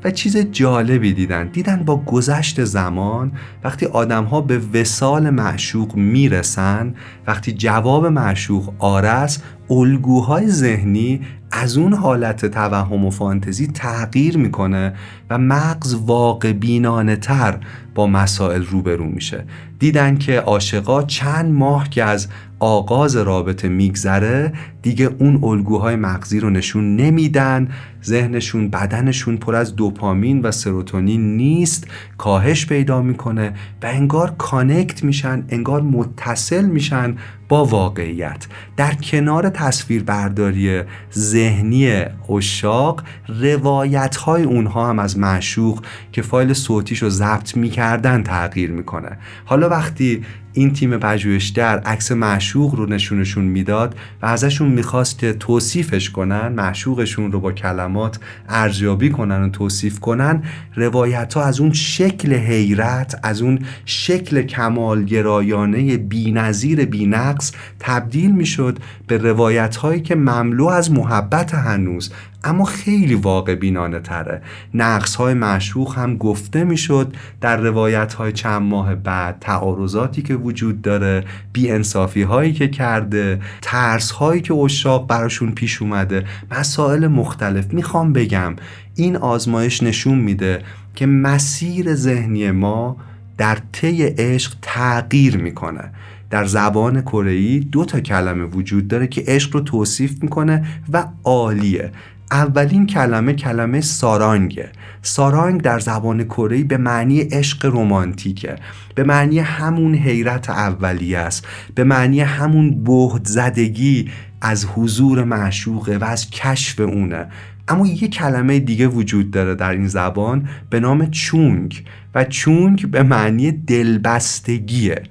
و چیز جالبی دیدن دیدن با گذشت زمان وقتی آدم ها به وسال معشوق می‌رسن وقتی جواب معشوق آرس الگوهای ذهنی از اون حالت توهم و فانتزی تغییر می‌کنه و مغز واقع بینانه تر با مسائل روبرو میشه. دیدن که عاشقا چند ماه که از آغاز رابطه میگذره دیگه اون الگوهای مغزی رو نشون نمیدن ذهنشون بدنشون پر از دوپامین و سروتونین نیست کاهش پیدا می‌کنه و انگار کانکت میشن انگار متصل میشن با واقعیت. در کنار تصویر برداری ذهنی اشاق روایت های اونها هم از معشوق که فایل صوتیش رو ضبط می‌کردن تغییر می‌کنه. حالا وقتی این تیم پژوهشگر عکس معشوق رو نشونشون می‌داد و ازشون می‌خواست که توصیفش کنن معشوقشون رو با کلمات ارزیابی کنن و توصیف کنن روایت ها از اون شکل حیرت از اون شکل کمالگرایانه بینظیر بینقص تبدیل می‌شد به روایت هایی که مملو از محبت هنوز اما خیلی واقع بینانه تره. نقص های معشوق هم گفته می‌شد در روایت های چند ماه بعد تعارضاتی که وجود داره بی هایی که کرده ترس هایی که اشاق براشون پیش اومده مسائل مختلف. می‌خوام بگم این آزمایش نشون میده که مسیر ذهنی ما در طی عشق تغییر می‌کنه. در زبان کره دو تا کلمه وجود داره که عشق رو توصیف می‌کنه و عالیه. اولین کلمه کلمه سارانگه. سارانگ در زبان کره به معنی عشق رمانتیکه. به معنی همون حیرت اولیه است. به معنی همون بهد زدگی از حضور معشوقه و از کشف اونه. اما یه کلمه دیگه وجود داره در این زبان به نام چونگ. و چونگ به معنی دلبستگیه.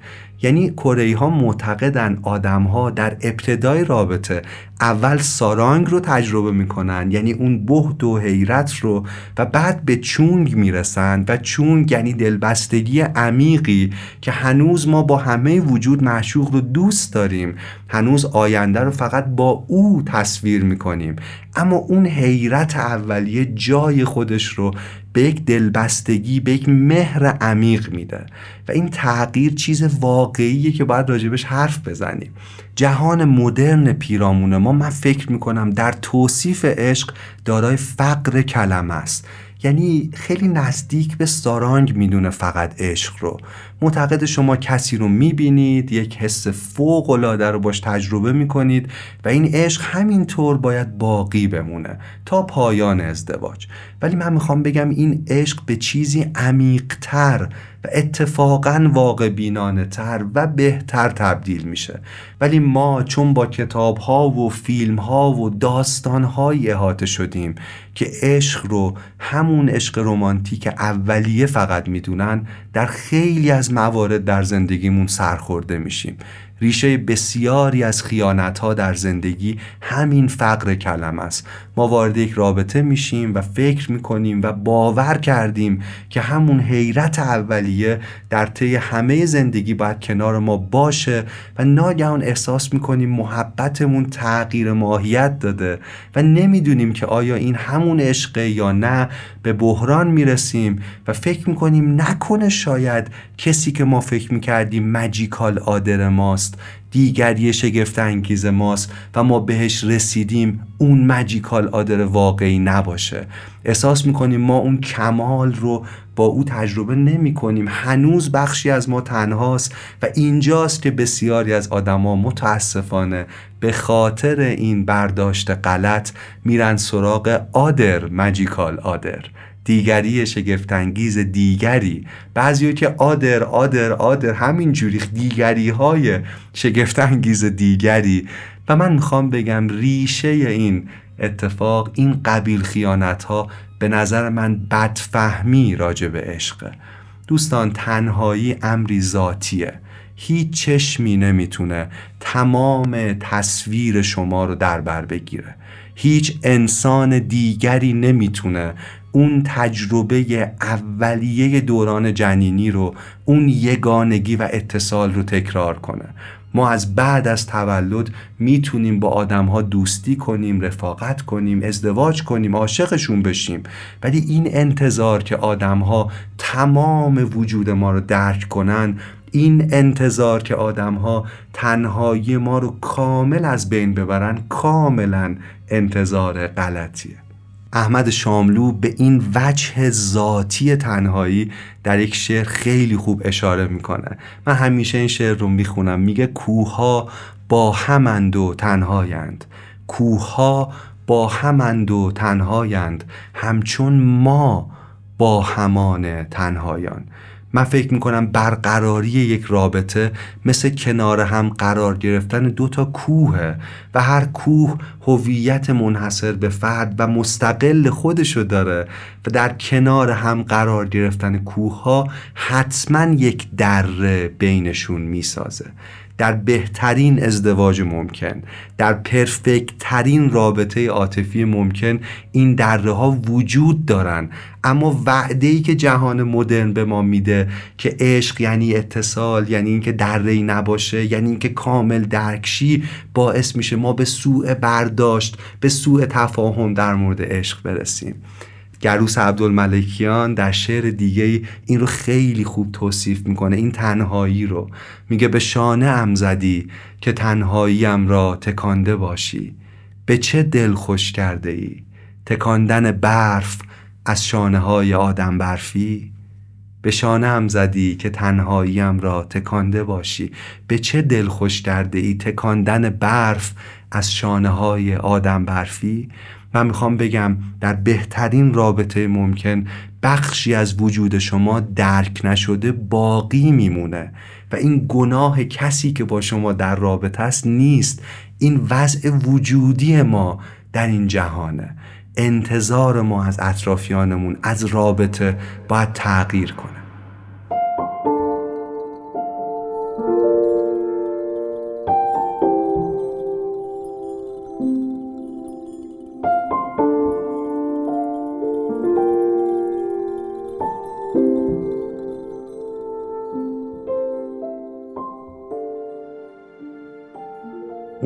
یعنی کره ها معتقدن آدم ها در ابتدای رابطه اول سارانگ رو تجربه می‌کنن یعنی اون بهد و حیرت رو و بعد به چونگ می‌رسن و چونگ یعنی دلبستگی عمیقی که هنوز ما با همه وجود معشوق رو دوست داریم. هنوز آینده رو فقط با او تصویر می‌کنیم. اما اون حیرت اولیه جای خودش رو به یک دلبستگی به یک مهر عمیق میده. و این تغییر چیز واقعیه که باید راجبش حرف بزنیم. جهان مدرن پیرامون ما من فکر می‌کنم در توصیف عشق دارای فقر کلمه است. یعنی خیلی نزدیک به سارانگ می‌دونه فقط عشق رو. معتقد شما کسی رو می‌بینید یک حس فوق العاده رو باش تجربه می‌کنید و این عشق همینطور باید باقی بمونه تا پایان ازدواج. ولی من می‌خوام بگم این عشق به چیزی عمیقتر و اتفاقا واقع بینانه تر و بهتر تبدیل میشه. ولی ما چون با کتاب ها و فیلم ها و داستان های احاطه شدیم که عشق رو همون عشق رمانتیک اولیه فقط می‌دونن در خیلی موارد در زندگیمون سرخورده میشیم. ریشه بسیاری از خیانت ها در زندگی همین فقر کلم است. ما وارد یک رابطه میشیم و فکر می‌کنیم و باور کردیم که همون حیرت اولیه در طی همه زندگی باید کنار ما باشه و ناگهان احساس می‌کنیم محبتمون تغییر ماهیت داده و نمی‌دونیم که آیا این همون عشقه یا نه. به بحران می‌رسیم و فکر می‌کنیم نکنه شاید کسی که ما فکر می‌کردیم مجیکال آدر ماست. دیگری شگفت انگیز ماست و ما بهش رسیدیم اون مجیکال آدر واقعی نباشه. احساس می‌کنیم ما اون کمال رو با او تجربه نمی کنیم هنوز بخشی از ما تنهاست و اینجاست که بسیاری از آدما متاسفانه به خاطر این برداشت غلط میرن سراغ آدر مجیکال آدر. دیگری شگفتانگیز دیگری. بعضی که آدر آدر آدر همینجوری دیگری های شگفتانگیز دیگری. و من می‌خوام بگم ریشه این اتفاق این قبیل خیانت ها به نظر من بدفهمی راجع به عشقه دوستان تنهایی امری ذاتیه. هیچ چشمی نمی‌تونه تمام تصویر شما رو در بر بگیره. هیچ انسان دیگری نمی‌تونه اون تجربه اولیه دوران جنینی رو اون یگانگی و اتصال رو تکرار کنه. ما از بعد از تولد می‌تونیم با آدم ها دوستی کنیم رفاقت کنیم ازدواج کنیم عاشقشون بشیم. ولی این انتظار که آدم ها تمام وجود ما رو درک کنن این انتظار که آدم ها تنهایی ما رو کامل از بین ببرن کاملا انتظار غلطیه. احمد شاملو به این وجه ذاتی تنهایی در یک شعر خیلی خوب اشاره می‌کنه. من همیشه این شعر رو می‌خونم. میگه کوها با همند و تنهایند. کوها با همند و تنهایند. همچون ما با همان تنهایان. من فکر می‌کنم برقراری یک رابطه مثل کنار هم قرار گرفتن دو تا کوهه و هر کوه هویت منحصر به فرد و مستقل خودشو داره و در کنار هم قرار گرفتن کوه ها حتما یک دره بینشون می‌سازه. در بهترین ازدواج ممکن در پرفکت ترین رابطه عاطفی ممکن این دره ها وجود دارن. اما وعده ای که جهان مدرن به ما میده که عشق یعنی اتصال یعنی اینکه دره ای نباشه یعنی اینکه کامل درکشی باعث میشه ما به سوء برداشت به سوء تفاهم در مورد عشق برسیم. گروس عبدالملکیان در شعر دیگه این رو خیلی خوب توصیف می‌کنه این تنهایی رو. میگه به شانه ام زدی که تنهاییم را تکانده باشی. به چه دل خوش کرده ای تکاندن برف از شانه های آدم برفی؟ به شانه هم زدی که تنهاییم را تکانده باشی. به چه دل خوش کرده ای تکاندن برف از شانه های آدم برفی؟ من می‌خوام بگم در بهترین رابطه ممکن بخشی از وجود شما درک نشده باقی میمونه و این گناه کسی که با شما در رابطه است نیست. این وضع وجودی ما در این جهانه. انتظار ما از اطرافیانمون از رابطه باید تغییر کنه.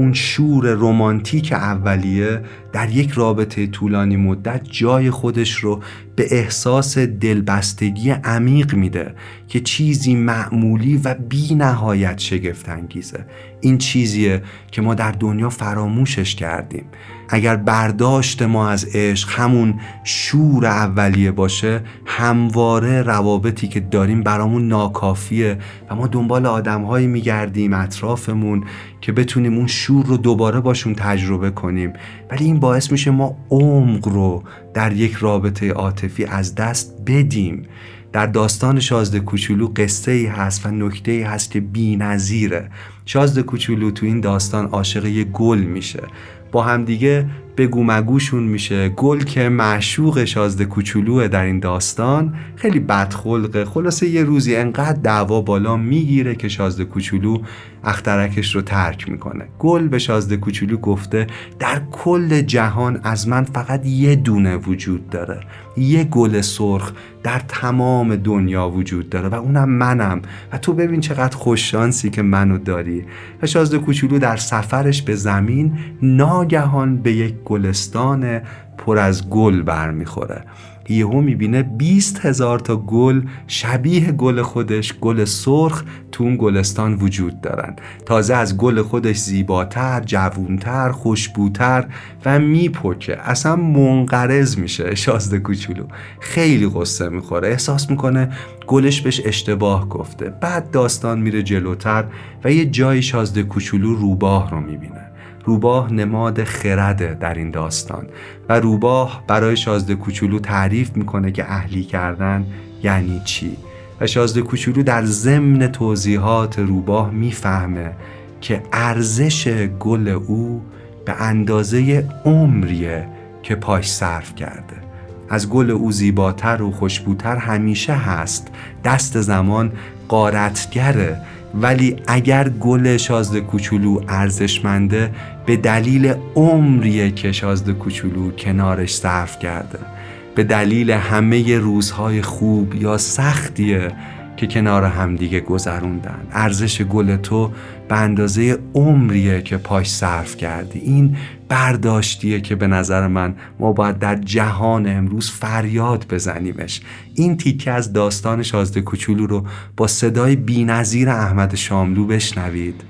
اون شور رمانتیک اولیه در یک رابطه طولانی مدت جای خودش رو به احساس دلبستگی عمیق میده که چیزی معمولی و بی نهایت شگفت انگیزه این چیزیه که ما در دنیا فراموشش کردیم. اگر برداشت ما از عشق همون شور اولیه باشه همواره روابطی که داریم برامون ناکافیه و ما دنبال آدمهایی میگردیم اطرافمون که بتونیم اون شور رو دوباره باشون تجربه کنیم. ولی این باعث میشه ما عمق رو در یک رابطه عاطفی از دست بدیم. در داستان شازده کوچولو قصه ای هست و نکته ای هست که بی نظیره. شازده کوچولو تو این داستان عاشق یه گل میشه. با همدیگه بگو مگوشون میشه. گل که معشوق شازده کوچولوه در این داستان خیلی بدخلقه. خلاصه یه روزی انقدر دعوا بالا می‌گیره که شازده کوچولو اخترکش رو ترک می‌کنه. گل به شازده کوچولو گفته در کل جهان از من فقط یه دونه وجود داره. یه گل سرخ در تمام دنیا وجود داره و اونم منم. و تو ببین چقدر خوششانسی که منو داری. و شازده کوچولو در سفرش به زمین ناگهان به یک گلستان پر از گل برمیخوره. یهو می‌بینه 20 هزار تا گل شبیه گل خودش گل سرخ تو اون گلستان وجود دارن. تازه از گل خودش زیباتر جوونتر خوشبوتر و میپکه اصلا منقرض میشه شازده کوچولو. خیلی قصه می‌خوره. احساس می‌کنه گلش بهش اشتباه گفته. بعد داستان میره جلوتر و یه جای شازده کوچولو روباه رو می‌بینه. روباه نماد خرده در این داستان و روباه برای شازده کوچولو تعریف می‌کنه که اهلی کردن یعنی چی و شازده کوچولو در ضمن توضیحات روباه می‌فهمه که ارزش گل او به اندازه عمریه که پاش صرف کرده. از گل او زیباتر و خوشبوتر همیشه هست. دست زمان قارتگره ولی اگر گل شازده کوچولو ارزشمنده به دلیل عمریه که شازده کوچولو کنارش صرف کرده به دلیل همه روزهای خوب یا سختیه که کنار همدیگه گذروندن. ارزش گل تو به اندازه عمریه که پاش صرف کردی. این برداشتیه که به نظر من ما باید در جهان امروز فریاد بزنیمش. این تیکه از داستان شازده کوچولو رو با صدای بینظیر احمد شاملو بشنوید.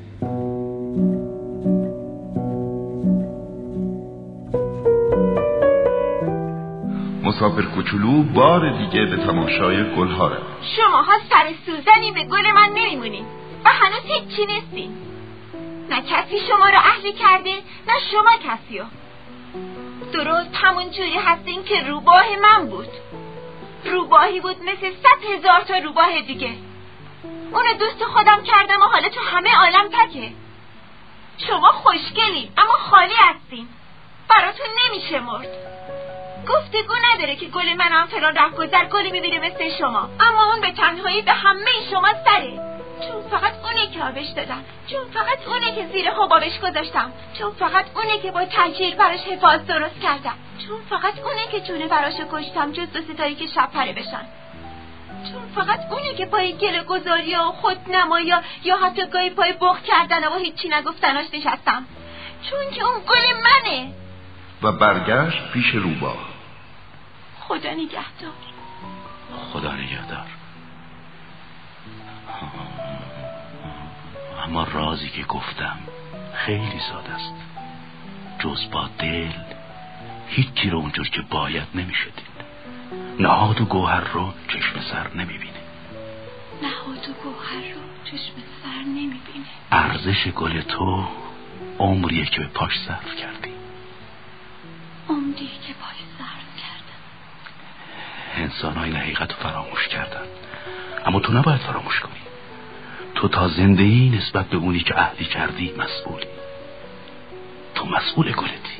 مسافر کوچولو بار دیگه به تماشای گلها رفت. شماها سر سوزنی به گل من نمیمونین و هنوز هیچی نیستین نه کسی شما رو اهلی کرده نه شما کسی رو درست همون جوری هستین که روباه من بود. روباهی بود مثل صد هزار تا روباه دیگه. اونو دوست خودم کردم و حالا تو همه عالم تکه. شما خوشگلی اما خالی هستین. براتون نمیشه مرد. گفتگو نداره که گل من هم فلان رفت گذر گلی می‌بینه مثل شما. اما اون به تنهایی به همه شما سره. چون فقط اونه که آبش دادم چون فقط اونه که زیر حبابش گذاشتم چون فقط اونه که با تنجیر براش حفاظ درست کردم چون فقط اونه که چونه براش کشتم جز دو ستایی که شب پره بشن. چون فقط اونه که پای گل گذاری و خود نمایا یا حتی گاهی پای بخ کردن و هیچی نگفتناش نشستم. چون که اون گل منه. و برگشت پیش روباه. خدا نگهدار. خدا نگهدار. اما رازی که گفتم خیلی ساده است. جز با دل هیچی رو اونجور که باید نمیشه دید. نهاد و گوهر رو چشم سر نمی‌بینه. نهاد و گوهر رو چشم سر نمی‌بینه. ارزش گل تو عمریه که به پاش صرف کردی. عمری که پاش صرف کردم. انسان های این حقیقت رو فراموش کردن. اما تو نباید فراموش کنی. تو تا زندگی نسبت به اونی که اهلی کردی مسئولی. تو مسئول گلتی.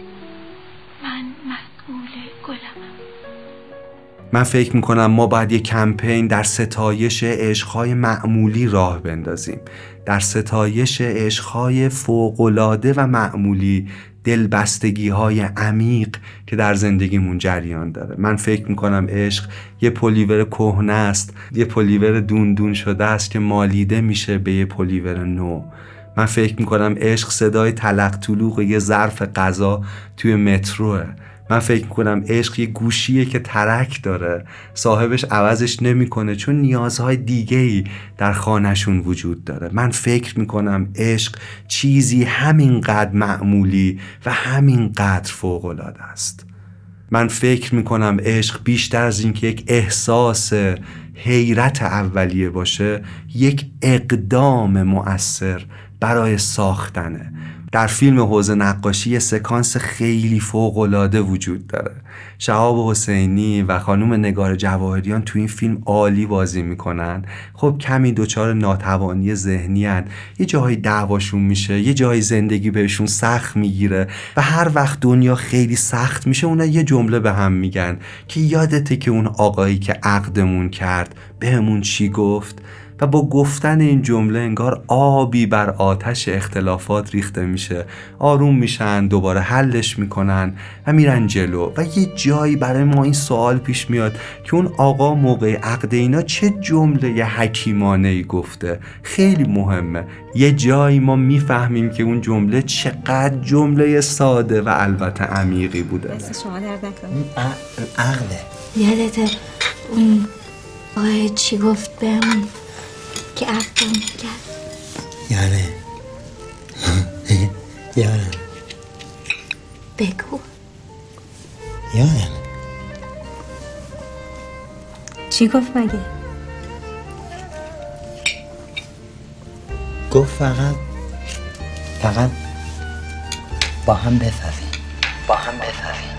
من مسئول گلمم. من فکر می‌کنم ما باید یه کمپین در ستایش عشقهای معمولی راه بندازیم. در ستایش عشقهای فوق‌العاده و معمولی دلبستگی های عمیق که در زندگیمون جریان داره. من فکر می‌کنم عشق یه پلیور کهنه است یه پلیور دون دون شده است که مالیده میشه به یه پلیور نو. من فکر می‌کنم عشق صدای تلق طلوق یه ظرف غذا توی متروه. من فکر می‌کنم عشق یه گوشیه که ترک داره. صاحبش عوضش نمی‌کنه چون نیازهای دیگه ای در خانهشون وجود داره. من فکر می‌کنم عشق چیزی همینقدر معمولی و همینقدر فوقالعاده است. من فکر می‌کنم عشق بیشتر از اینکه یک احساس حیرت اولیه باشه یک اقدام مؤثر برای ساختنه. در فیلم حوزه نقاشی یه سکانس خیلی فوقالعاده وجود داره. شهاب حسینی و خانم نگار جواهریان تو این فیلم عالی بازی می‌کنن. خب کمی دچار ناتوانی ذهنی هن. یه جایی دعواشون میشه یه جایی زندگی بهشون سخت می‌گیره و هر وقت دنیا خیلی سخت میشه اونا یه جمله به هم میگن که یادته که اون آقایی که عقدمون کرد بهمون چی گفت؟ و با گفتن این جمله انگار آبی بر آتش اختلافات ریخته میشه. آروم میشن دوباره حلش می‌کنن و میرن جلو و یه جایی برای ما این سوال پیش میاد که اون آقا موقع عقد اینا چه جمله حکیمانه ای گفته؟ خیلی مهمه. یه جایی ما می‌فهمیم که اون جمله چقدر جمله ساده و البته عمیقی بوده. شما درد عقله. یادت اون آقای چی گفت بهمون؟ که عقدم کرد یاره. یارم بگو. یارم چی گفت مگه؟ گفت فقط فقط با هم بسازیم. با هم بسازیم.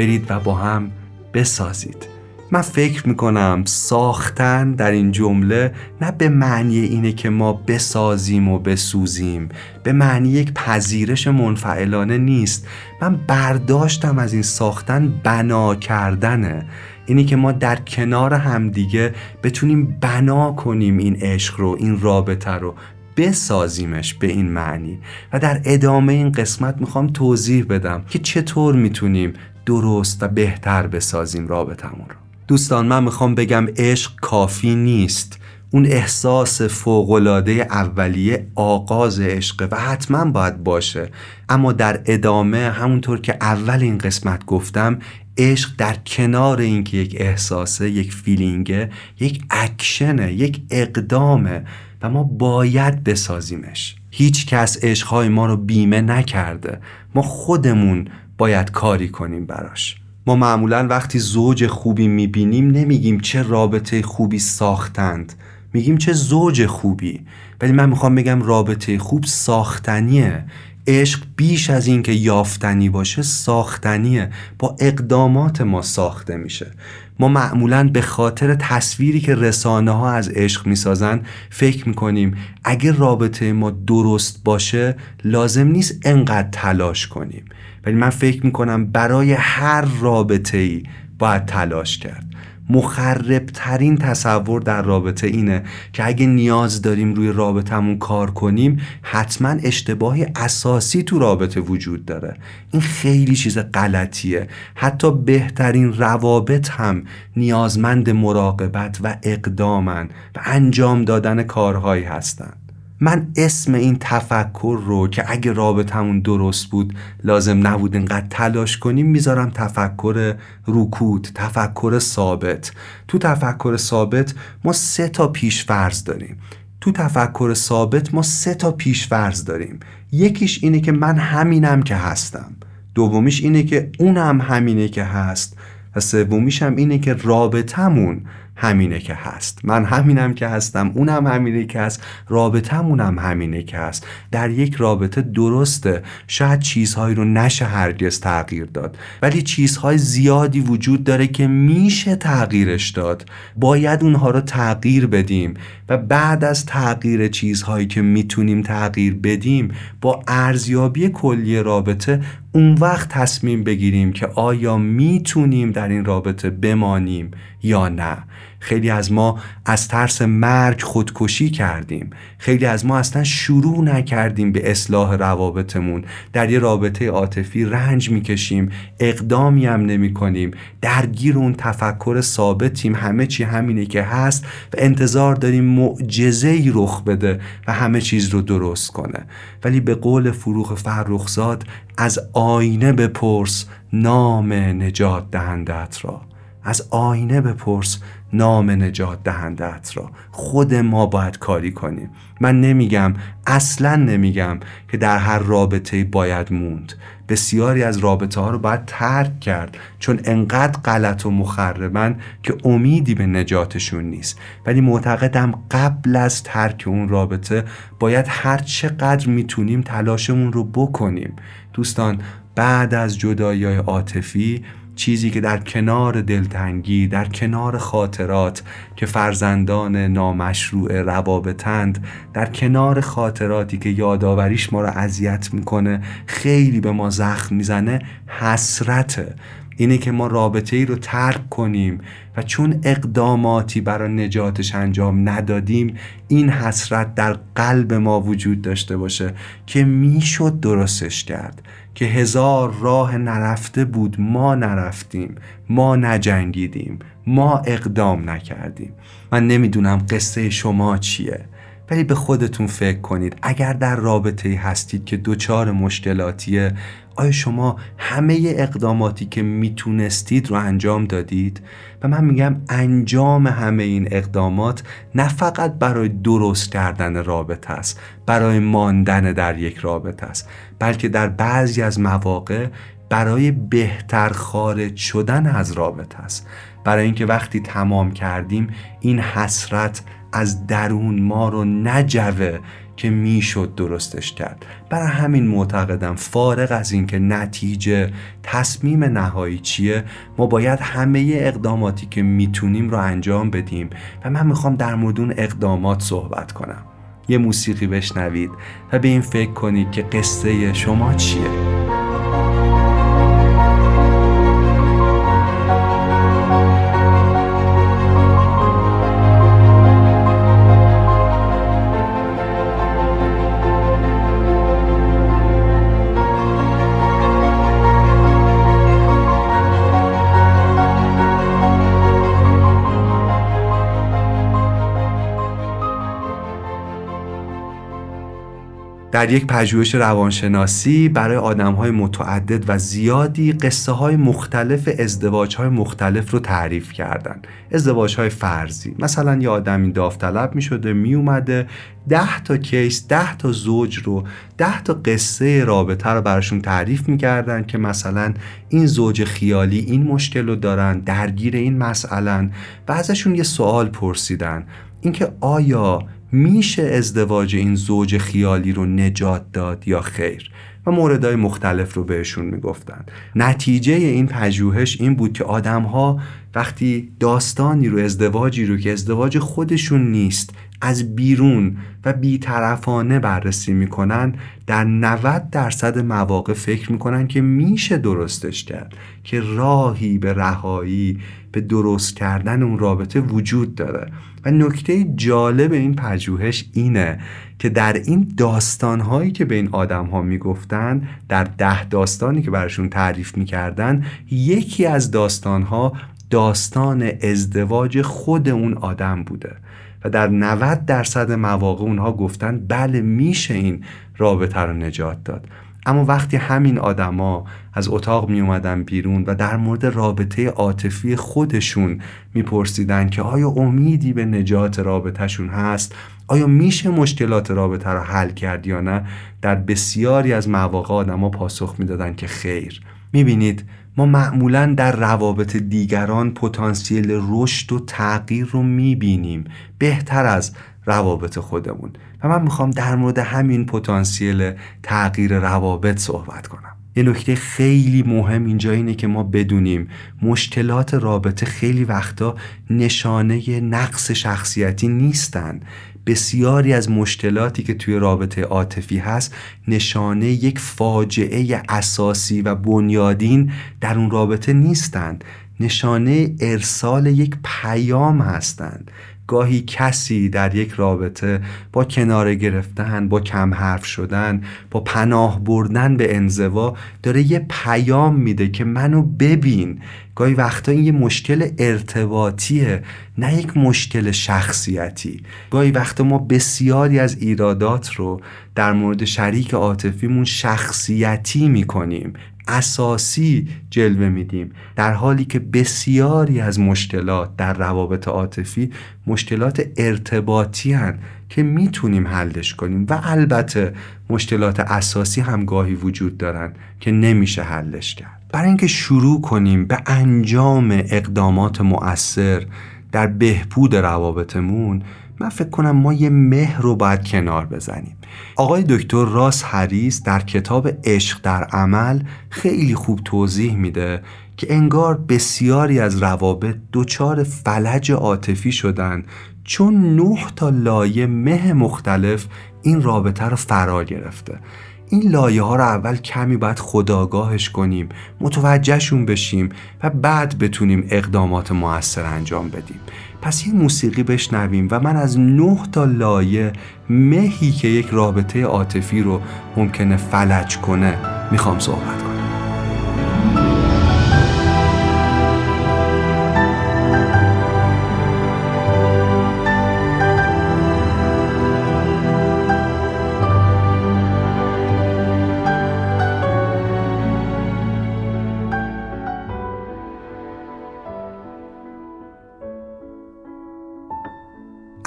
برید و با هم بسازید. من فکر می‌کنم ساختن در این جمله نه به معنی اینه که ما بسازیم و بسوزیم به معنی یک پذیرش منفعلانه نیست. من برداشتم از این ساختن بنا کردنه. اینی که ما در کنار همدیگه بتونیم بنا کنیم این عشق رو این رابطه رو بسازیمش به این معنی. و در ادامه این قسمت می‌خوام توضیح بدم که چطور می‌تونیم درست و بهتر بسازیم رابطمون رو. دوستان من می‌خوام بگم عشق کافی نیست. اون احساس فوقلاده اولیه آغاز عشقه و حتما باید باشه. اما در ادامه همونطور که اول این قسمت گفتم عشق در کنار اینکه یک احساسه یک فیلینگه یک اکشنه یک اقدامه و ما باید بسازیمش. هیچ کس عشقهای ما رو بیمه نکرده. ما خودمون باید کاری کنیم براش. ما معمولا وقتی زوج خوبی می‌بینیم نمیگیم چه رابطه خوبی ساختند. میگیم چه زوج خوبی. ولی من می‌خوام بگم رابطه خوب ساختنیه. عشق بیش از اینکه یافتنی باشه ساختنیه. با اقدامات ما ساخته میشه. ما معمولا به خاطر تصویری که رسانه ها از عشق می‌سازن فکر می‌کنیم اگه رابطه ما درست باشه لازم نیست انقدر تلاش کنیم. ولی من فکر می‌کنم برای هر رابطه ای باید تلاش کرد. مخربترین تصور در رابطه اینه که اگه نیاز داریم روی رابطمون کار کنیم حتما اشتباهی اساسی تو رابطه وجود داره. این خیلی چیز غلطیه. حتی بهترین روابط هم نیازمند مراقبت و اقدامن و انجام دادن کارهایی هستند من اسم این تفکر رو که اگه رابطمون درست بود لازم نبود اینقدر تلاش کنیم می‌ذارم تفکر رکود تفکر ثابت. تو تفکر ثابت ما سه تا پیش فرض داریم. تو تفکر ثابت ما سه تا پیش فرض داریم. یکیش اینه که من همینم که هستم. دومیش اینه که اونم همینه که هست. و سومیش هم اینه که رابطمون همینه که هست. من همینم که هستم اونم همینه که هست رابطمونم همینه که هست. در یک رابطه درسته شاید چیزهایی رو نشه هرگز تغییر داد. ولی چیزهای زیادی وجود داره که میشه تغییرش داد. باید اونها رو تغییر بدیم و بعد از تغییر چیزهایی که می‌تونیم تغییر بدیم با ارزیابی کلی رابطه اون وقت تصمیم بگیریم که آیا می‌تونیم در این رابطه بمانیم یا نه. خیلی از ما از ترس مرگ خودکشی کردیم. خیلی از ما اصلا شروع نکردیم به اصلاح روابطمون. در یه رابطه عاطفی رنج می‌کشیم اقدامی هم نمی کنیم درگیر اون تفکر ثابتیم. همه چی همینه که هست و انتظار داریم معجزه ای رخ بده و همه چیز رو درست کنه. ولی به قول فروخ فرخزاد از آینه بپرس نام نجات دهندت را. از آینه بپرس نام نجات دهندت را. خود ما باید کاری کنیم. من نمیگم اصلا نمیگم که در هر رابطه باید موند. بسیاری از رابطه ها رو باید ترک کرد چون انقدر غلط و مخربن که امیدی به نجاتشون نیست. ولی معتقدم قبل از ترک اون رابطه باید هر چقدر می‌تونیم تلاشمون رو بکنیم. دوستان بعد از جدایی عاطفی چیزی که در کنار دلتنگی در کنار خاطرات که فرزندان نامشروع روابطند در کنار خاطراتی که یادآوریش ما رو اذیت می‌کنه خیلی به ما زخم می‌زنه حسرته. اینه که ما رابطه ای رو ترک کنیم و چون اقداماتی برای نجاتش انجام ندادیم این حسرت در قلب ما وجود داشته باشه که می‌شد درستش کرد. که هزار راه نرفته بود ما نرفتیم ما نجنگیدیم ما اقدام نکردیم. من نمی‌دونم قصه شما چیه ولی به خودتون فکر کنید. اگر در رابطه هستید که دوچار مشکلاتیه آیا شما همه اقداماتی که می‌تونستید رو انجام دادید؟ و من میگم انجام همه این اقدامات نه فقط برای درست کردن رابطه است برای ماندن در یک رابطه است. بلکه در بعضی از مواقع برای بهتر خارج شدن از رابطه است. برای اینکه وقتی تمام کردیم این حسرت از درون ما رو نجوه که می‌شد درستش کرد. برای همین معتقدم فارغ از اینکه نتیجه تصمیم نهایی چیه ما باید همه اقداماتی که می‌تونیم رو انجام بدیم. و من می‌خوام در مورد اون اقدامات صحبت کنم. یه موسیقی بشنوید و به این فکر کنید که قصه شما چیه. در یک پژوهش روانشناسی برای آدم های متعدد و زیادی قصه های مختلف ازدواج های مختلف رو تعریف کردن. ازدواج های فرضی. مثلا یه آدمی داوطلب می شده می اومده ده تا کیس ده تا زوج رو ده تا قصه رابطه رو براشون تعریف می‌کردن که مثلا این زوج خیالی این مشکل رو دارن درگیر این مسئله و ازشون یه سوال پرسیدن. اینکه آیا میشه ازدواج این زوج خیالی رو نجات داد یا خیر؟ و موردهای مختلف رو بهشون می‌گفتن. نتیجه این پژوهش این بود که آدم ها وقتی داستانی رو ازدواجی رو که ازدواج خودشون نیست از بیرون و بیطرفانه بررسی می‌کنن در 90 درصد مواقع فکر می‌کنن که میشه درستش کرد که راهی به رهایی به درست کردن اون رابطه وجود داره. و نکته جالب این پژوهش اینه که در این داستانهایی که به این آدم ها می‌گفتن در ده داستانی که براشون تعریف می‌کردن یکی از داستانها داستان ازدواج خود اون آدم بوده. و در 90 درصد مواقع اونها گفتن بله میشه این رابطه رو نجات داد. اما وقتی همین آدما از اتاق می اومدن بیرون و در مورد رابطه عاطفی خودشون میپرسیدن که آیا امیدی به نجات رابطهشون هست؟ آیا میشه مشکلات رابطه رو حل کرد یا نه؟ در بسیاری از مواقع آدما پاسخ می‌دادن که خیر. می‌بینید ما معمولا در روابط دیگران پتانسیل رشد و تغییر رو می‌بینیم. بهتر از روابط خودمون. و من می‌خوام در مورد همین پتانسیل تغییر روابط صحبت کنم. یه نکته خیلی مهم اینجا اینه که ما بدونیم مشکلات رابطه خیلی وقتا نشانه نقص شخصیتی نیستن. بسیاری از مشکلاتی که توی رابطه عاطفی هست نشانه یک فاجعه اساسی و بنیادین در اون رابطه نیستند. نشانه ارسال یک پیام هستند. گاهی کسی در یک رابطه با کنار گرفتن با کم حرف شدن با پناه بردن به انزوا داره یه پیام میده که منو ببین. گاهی وقتا این یه مشکل ارتباطیه نه یک مشکل شخصیتی. گاهی وقتا ما بسیاری از ایرادات رو در مورد شریک عاطفیمون شخصیتی می‌کنیم. اساسی جلوه میدیم. در حالی که بسیاری از مشکلات در روابط عاطفی مشکلات ارتباطی هن که می‌تونیم حلش کنیم و البته مشکلات اساسی هم گاهی وجود دارن که نمیشه حلش کرد. برای اینکه شروع کنیم به انجام اقدامات مؤثر در بهبود روابطمون من فکر کنم ما یه مهر رو باید کنار بزنیم. آقای دکتر راس هریس در کتاب عشق در عمل خیلی خوب توضیح میده که انگار بسیاری از روابط دچار فلج عاطفی شدن چون نه تا لایه مه مختلف این رابطه رو فرا گرفته. این لایه ها رو اول کمی باید خداگاهش کنیم متوجهشون بشیم و بعد بتونیم اقدامات موثر انجام بدیم. پس یه موسیقی بشنویم و من از نه تا لایه مهی که یک رابطه عاطفی رو ممکنه فلج کنه می‌خوام صحبت کنم.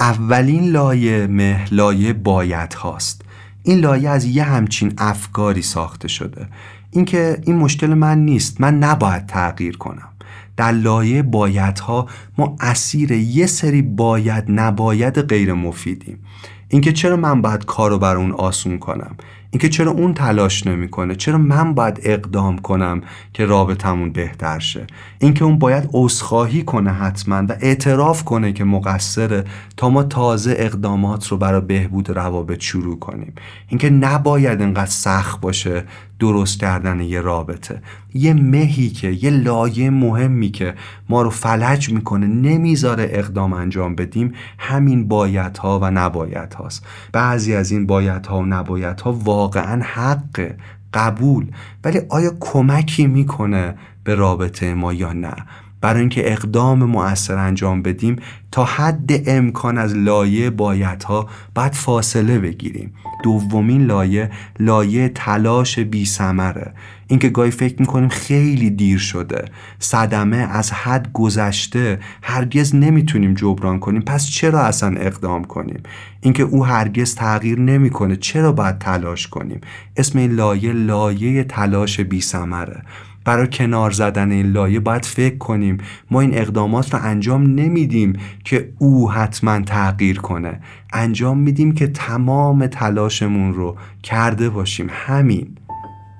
اولین لایه مه لایه باید هاست. این لایه از یه همچین افکاری ساخته شده. اینکه این مشکل من نیست. من نباید تغییر کنم. در لایه بایدها ما اسیر یه سری باید نباید غیر مفیدیم. اینکه چرا من باید کارو بر اون آسون کنم؟ اینکه چرا اون تلاش نمی‌کنه؟ چرا من باید اقدام کنم که رابطمون بهتر شه؟ اینکه اون باید عذرخواهی کنه حتما و اعتراف کنه که مقصره تا ما تازه اقدامات رو برای بهبود روابط شروع کنیم. اینکه نباید اینقدر سخت باشه درست کردن یه رابطه. یه مهی که یه لایه مهمی که ما رو فلج می‌کنه نمی‌ذاره اقدام انجام بدیم همین بایدها و نباید هاست بعضی از این بایدها و نباید ها واقعا حق قبول. ولی آیا کمکی می‌کنه به رابطه ما یا نه؟ برای اینکه اقدام مؤثر انجام بدیم تا حد امکان از لایه بایدها باید فاصله بگیریم. دومین لایه لایه تلاش بی سمره اینکه گاهی فکر می‌کنیم خیلی دیر شده. صدمه از حد گذشته هرگز نمی‌تونیم جبران کنیم. پس چرا اصلا اقدام کنیم؟ اینکه او هرگز تغییر نمی‌کنه چرا باید تلاش کنیم؟ اسم این لایه لایه تلاش بی سمره برای کنار زدن این لایه باید فکر کنیم. ما این اقدامات رو انجام نمیدیم که او حتما تغییر کنه. انجام میدیم که تمام تلاشمون رو کرده باشیم. همین.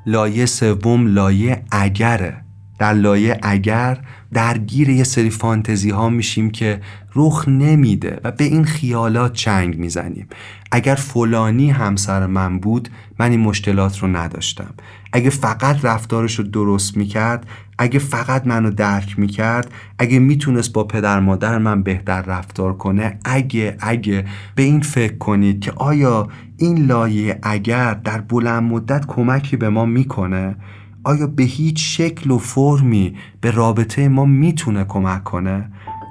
لایه سوم لایه اگره. در لایه اگر درگیر یه سری فانتزی ها میشیم که رخ نمیده و به این خیالات چنگ می‌زنیم. اگر فلانی همسر من بود من این مشکلات رو نداشتم. اگه فقط رفتارش رو درست می‌کرد اگه فقط منو درک می‌کرد اگه می‌تونست با پدر مادر من بهتر رفتار کنه اگه اگه به این فکر کنید که آیا این لایه اگر در بلند مدت کمکی به ما می‌کنه آیا به هیچ شکل و فرمی به رابطه ما می‌تونه کمک کنه؟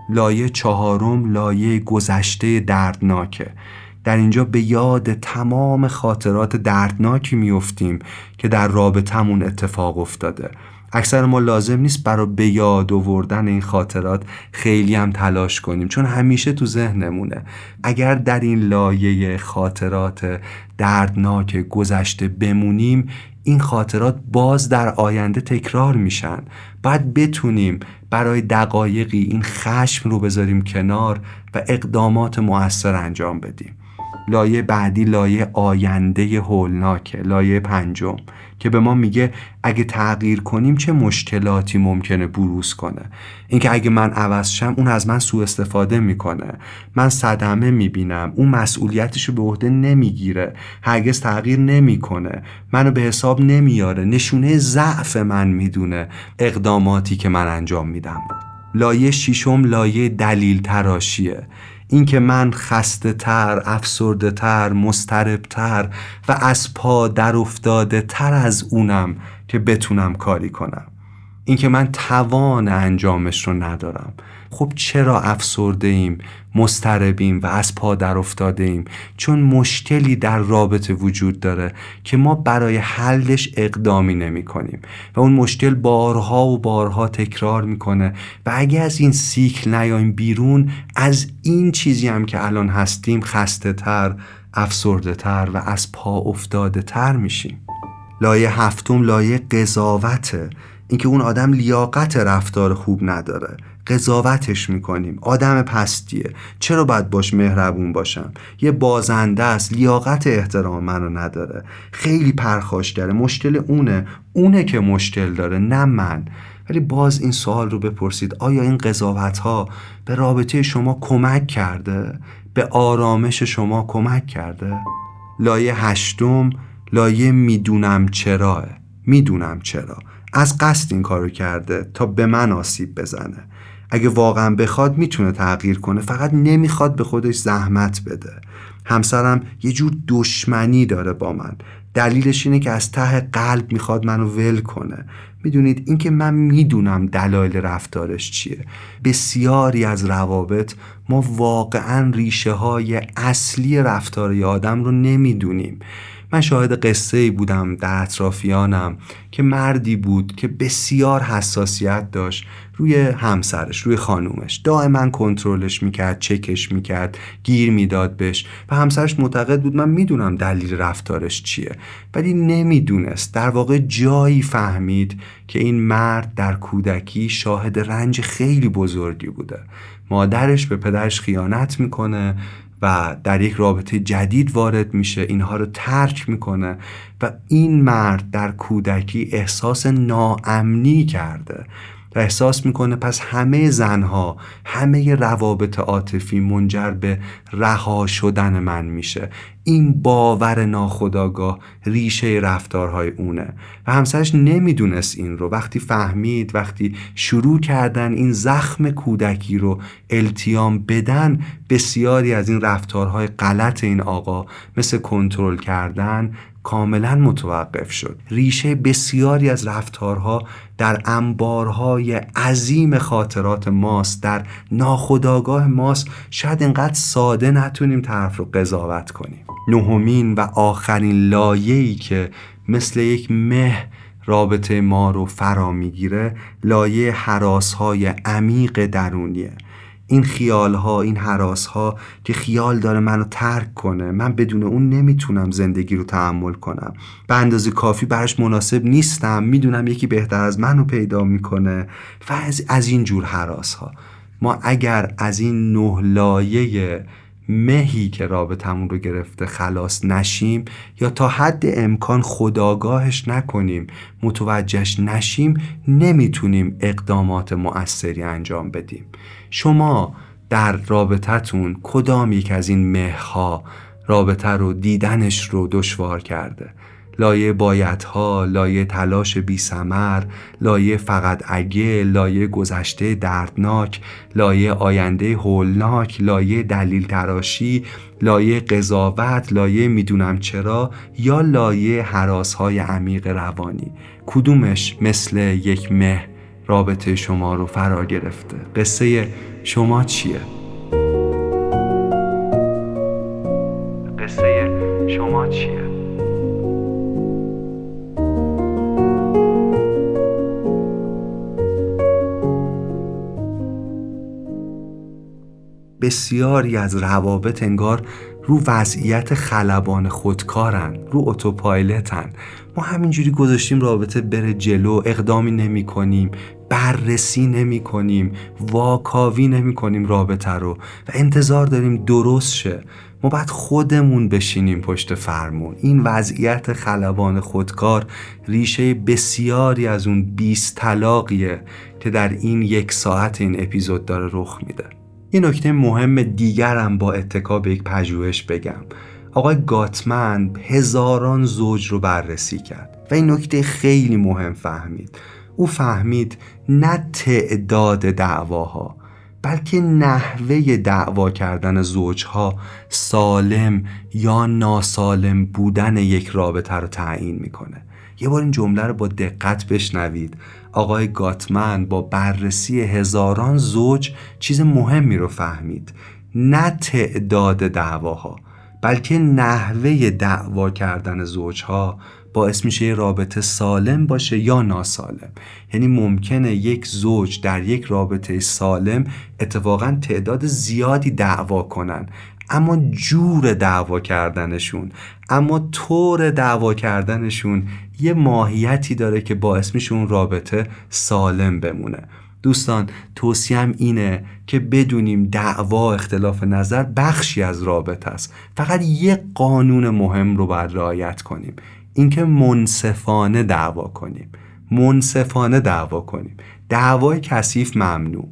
لایه چهارم لایه گذشته دردناکه در اینجا به یاد تمام خاطرات دردناکی میفتیم که در رابطمون اتفاق افتاده. اکثر ما لازم نیست برای به یاد آوردن این خاطرات خیلی هم تلاش کنیم چون همیشه تو ذهنمونه. اگر در این لایه خاطرات دردناک گذشته بمونیم این خاطرات باز در آینده تکرار میشن. باید بتونیم برای دقایقی این خشم رو بذاریم کنار و اقدامات مؤثر انجام بدیم. لایه بعدی لایه آینده هولناکه لایه پنجم که به ما میگه اگه تغییر کنیم چه مشکلاتی ممکنه بروز کنه. اینکه اگه من عوض شم اون از من سوء استفاده می‌کنه. من صدمه می‌بینم. اون مسئولیتشو به عهده نمی‌گیره. هرگز تغییر نمی‌کنه. منو به حساب نمیاره. نشونه ضعف من می‌دونه اقداماتی که من انجام میدم. لایه شیشم لایه دلیل تراشیه. اینکه من خسته تر، افسرده تر، مسترب تر و از پا در افتاده تر از اونم که بتونم کاری کنم. اینکه من توان انجامش رو ندارم. خب چرا افسرده ایم مستربیم و از پا در افتاده ایم چون مشکلی در رابطه وجود داره که ما برای حلش اقدامی نمی کنیم و اون مشکل بارها و بارها تکرار می‌کنه و اگه از این سیکل نیایم بیرون از این چیزی هم که الان هستیم خسته تر افسرده تر و از پا افتاده تر میشیم. لایه هفتم لایه قضاوته. اینکه اون آدم لیاقت رفتار خوب نداره. قضاوتش می‌کنیم. آدم پستیه. چرا باید باش مهربون باشم؟ یه بازنده است. لیاقت احترام منو نداره. خیلی پرخاشگره مشکل اونه. اونه که مشکل داره نه من. ولی باز این سوال رو بپرسید. آیا این قضاوت ها به رابطه شما کمک کرده؟ به آرامش شما کمک کرده؟ لایه هشتم لایه می‌دونم چراه. می‌دونم چرا. از قصد این کارو کرده تا به من آسیب بزنه. اگه واقعا بخواد می‌تونه تغییر کنه فقط نمی‌خواد به خودش زحمت بده. همسرم یه جور دشمنی داره با من. دلیلش اینه که از ته قلب می‌خواد منو ول کنه. می‌دونید اینکه من می‌دونم دلایل رفتارش چیه. بسیاری از روابط ما واقعا ریشه های اصلی رفتار آدم رو نمی‌دونیم. من شاهد قصه ای بودم در اطرافیانم که مردی بود که بسیار حساسیت داشت. روی همسرش روی خانومش. دائما کنترلش می‌کرد چکش می‌کرد گیر می‌داد بهش. و همسرش معتقد بود من می‌دونم دلیل رفتارش چیه. ولی نمی‌دونست. در واقع جایی فهمید که این مرد در کودکی شاهد رنج خیلی بزرگی بوده. مادرش به پدرش خیانت می‌کنه و در یک رابطه جدید وارد میشه. اینها رو ترک می‌کنه و این مرد در کودکی احساس ناامنی کرده. و احساس می‌کنه پس همه زنها همه روابط عاطفی منجر به رها شدن من میشه. این باور ناخداگاه ریشه رفتارهای اونه. و همسرش نمی‌دونست این رو. وقتی فهمید وقتی شروع کردن این زخم کودکی رو التیام بدن بسیاری از این رفتارهای غلط این آقا مثل کنترل کردن کاملا متوقف شد. ریشه بسیاری از رفتارها در انبارهای عظیم خاطرات ماست. در ناخداگاه ماست. شاید اینقدر ساده نتونیم طرف رو قضاوت کنیم. نهمین و آخرین لایه‌ای که مثل یک مه رابطه ما رو فرا می‌گیره لایه حراسهای عمیق درونیه. این خیال ها این حراس ها که خیال داره منو ترک کنه. من بدون اون نمی‌تونم زندگی رو تحمل کنم. به اندازه کافی براش مناسب نیستم. می‌دونم یکی بهتر از منو پیدا می‌کنه. و از, این جور حراس ها ما اگر از این نه لایه مهی که رابطمون رو گرفته خلاص نشیم یا تا حد امکان خداگاهش نکنیم متوجهش نشیم نمی‌تونیم اقدامات مؤثری انجام بدیم. شما در رابطتون کدام یک از این مهها رابطه رو دیدنش رو دشوار کرده؟ لایه بایدها، لایه تلاش بی سمر، لایه فقط اگه، لایه گذشته دردناک، لایه آینده هولناک، لایه دلیل تراشی، لایه قضاوت، لایه می‌دونم چرا یا لایه حراسهای عمیق روانی کدومش مثل یک مه رابطه شما رو فرا گرفته قصه شما چیه؟ قصه شما چیه؟ بسیاری از روابط انگار رو وضعیت خلبان خودکارن رو اتوپایلتن. ما همینجوری گذاشتیم رابطه بره جلو اقدامی نمی کنیم بررسی نمی کنیم واکاوی نمی کنیم رابطه رو و انتظار داریم درست شه. ما باید خودمون بشینیم پشت فرمون. این وضعیت خلبان خودکار ریشه بسیاری از اون بیست طلاقیه که در این یک ساعت این اپیزود داره رخ میده. یه نکته مهم دیگرم با اتکا به یک پژوهش بگم. آقای گاتمن هزاران زوج رو بررسی کرد و این نکته خیلی مهم فهمید. او فهمید نه تعداد دعواها بلکه نحوه دعوا کردن زوجها سالم یا ناسالم بودن یک رابطه رو تعیین می‌کنه. یه بار این جمله رو با دقت بشنوید. آقای گاتمن با بررسی هزاران زوج چیز مهمی رو فهمید. نه تعداد دعواها بلکه نحوه دعوا کردن زوجها باعث میشه رابطه سالم باشه یا ناسالم. یعنی ممکنه یک زوج در یک رابطه سالم اتفاقا تعداد زیادی دعوا کنن. اما جور دعوا کردنشون اما طور دعوا کردنشون یه ماهیتی داره که باعث میشه اون رابطه سالم بمونه. دوستان توصیم اینه که بدونیم دعوا اختلاف نظر بخشی از رابطه است. فقط یه قانون مهم رو باید رعایت کنیم اینکه منصفانه دعوا کنیم. منصفانه دعوا کنیم. دعوای کثیف ممنوع.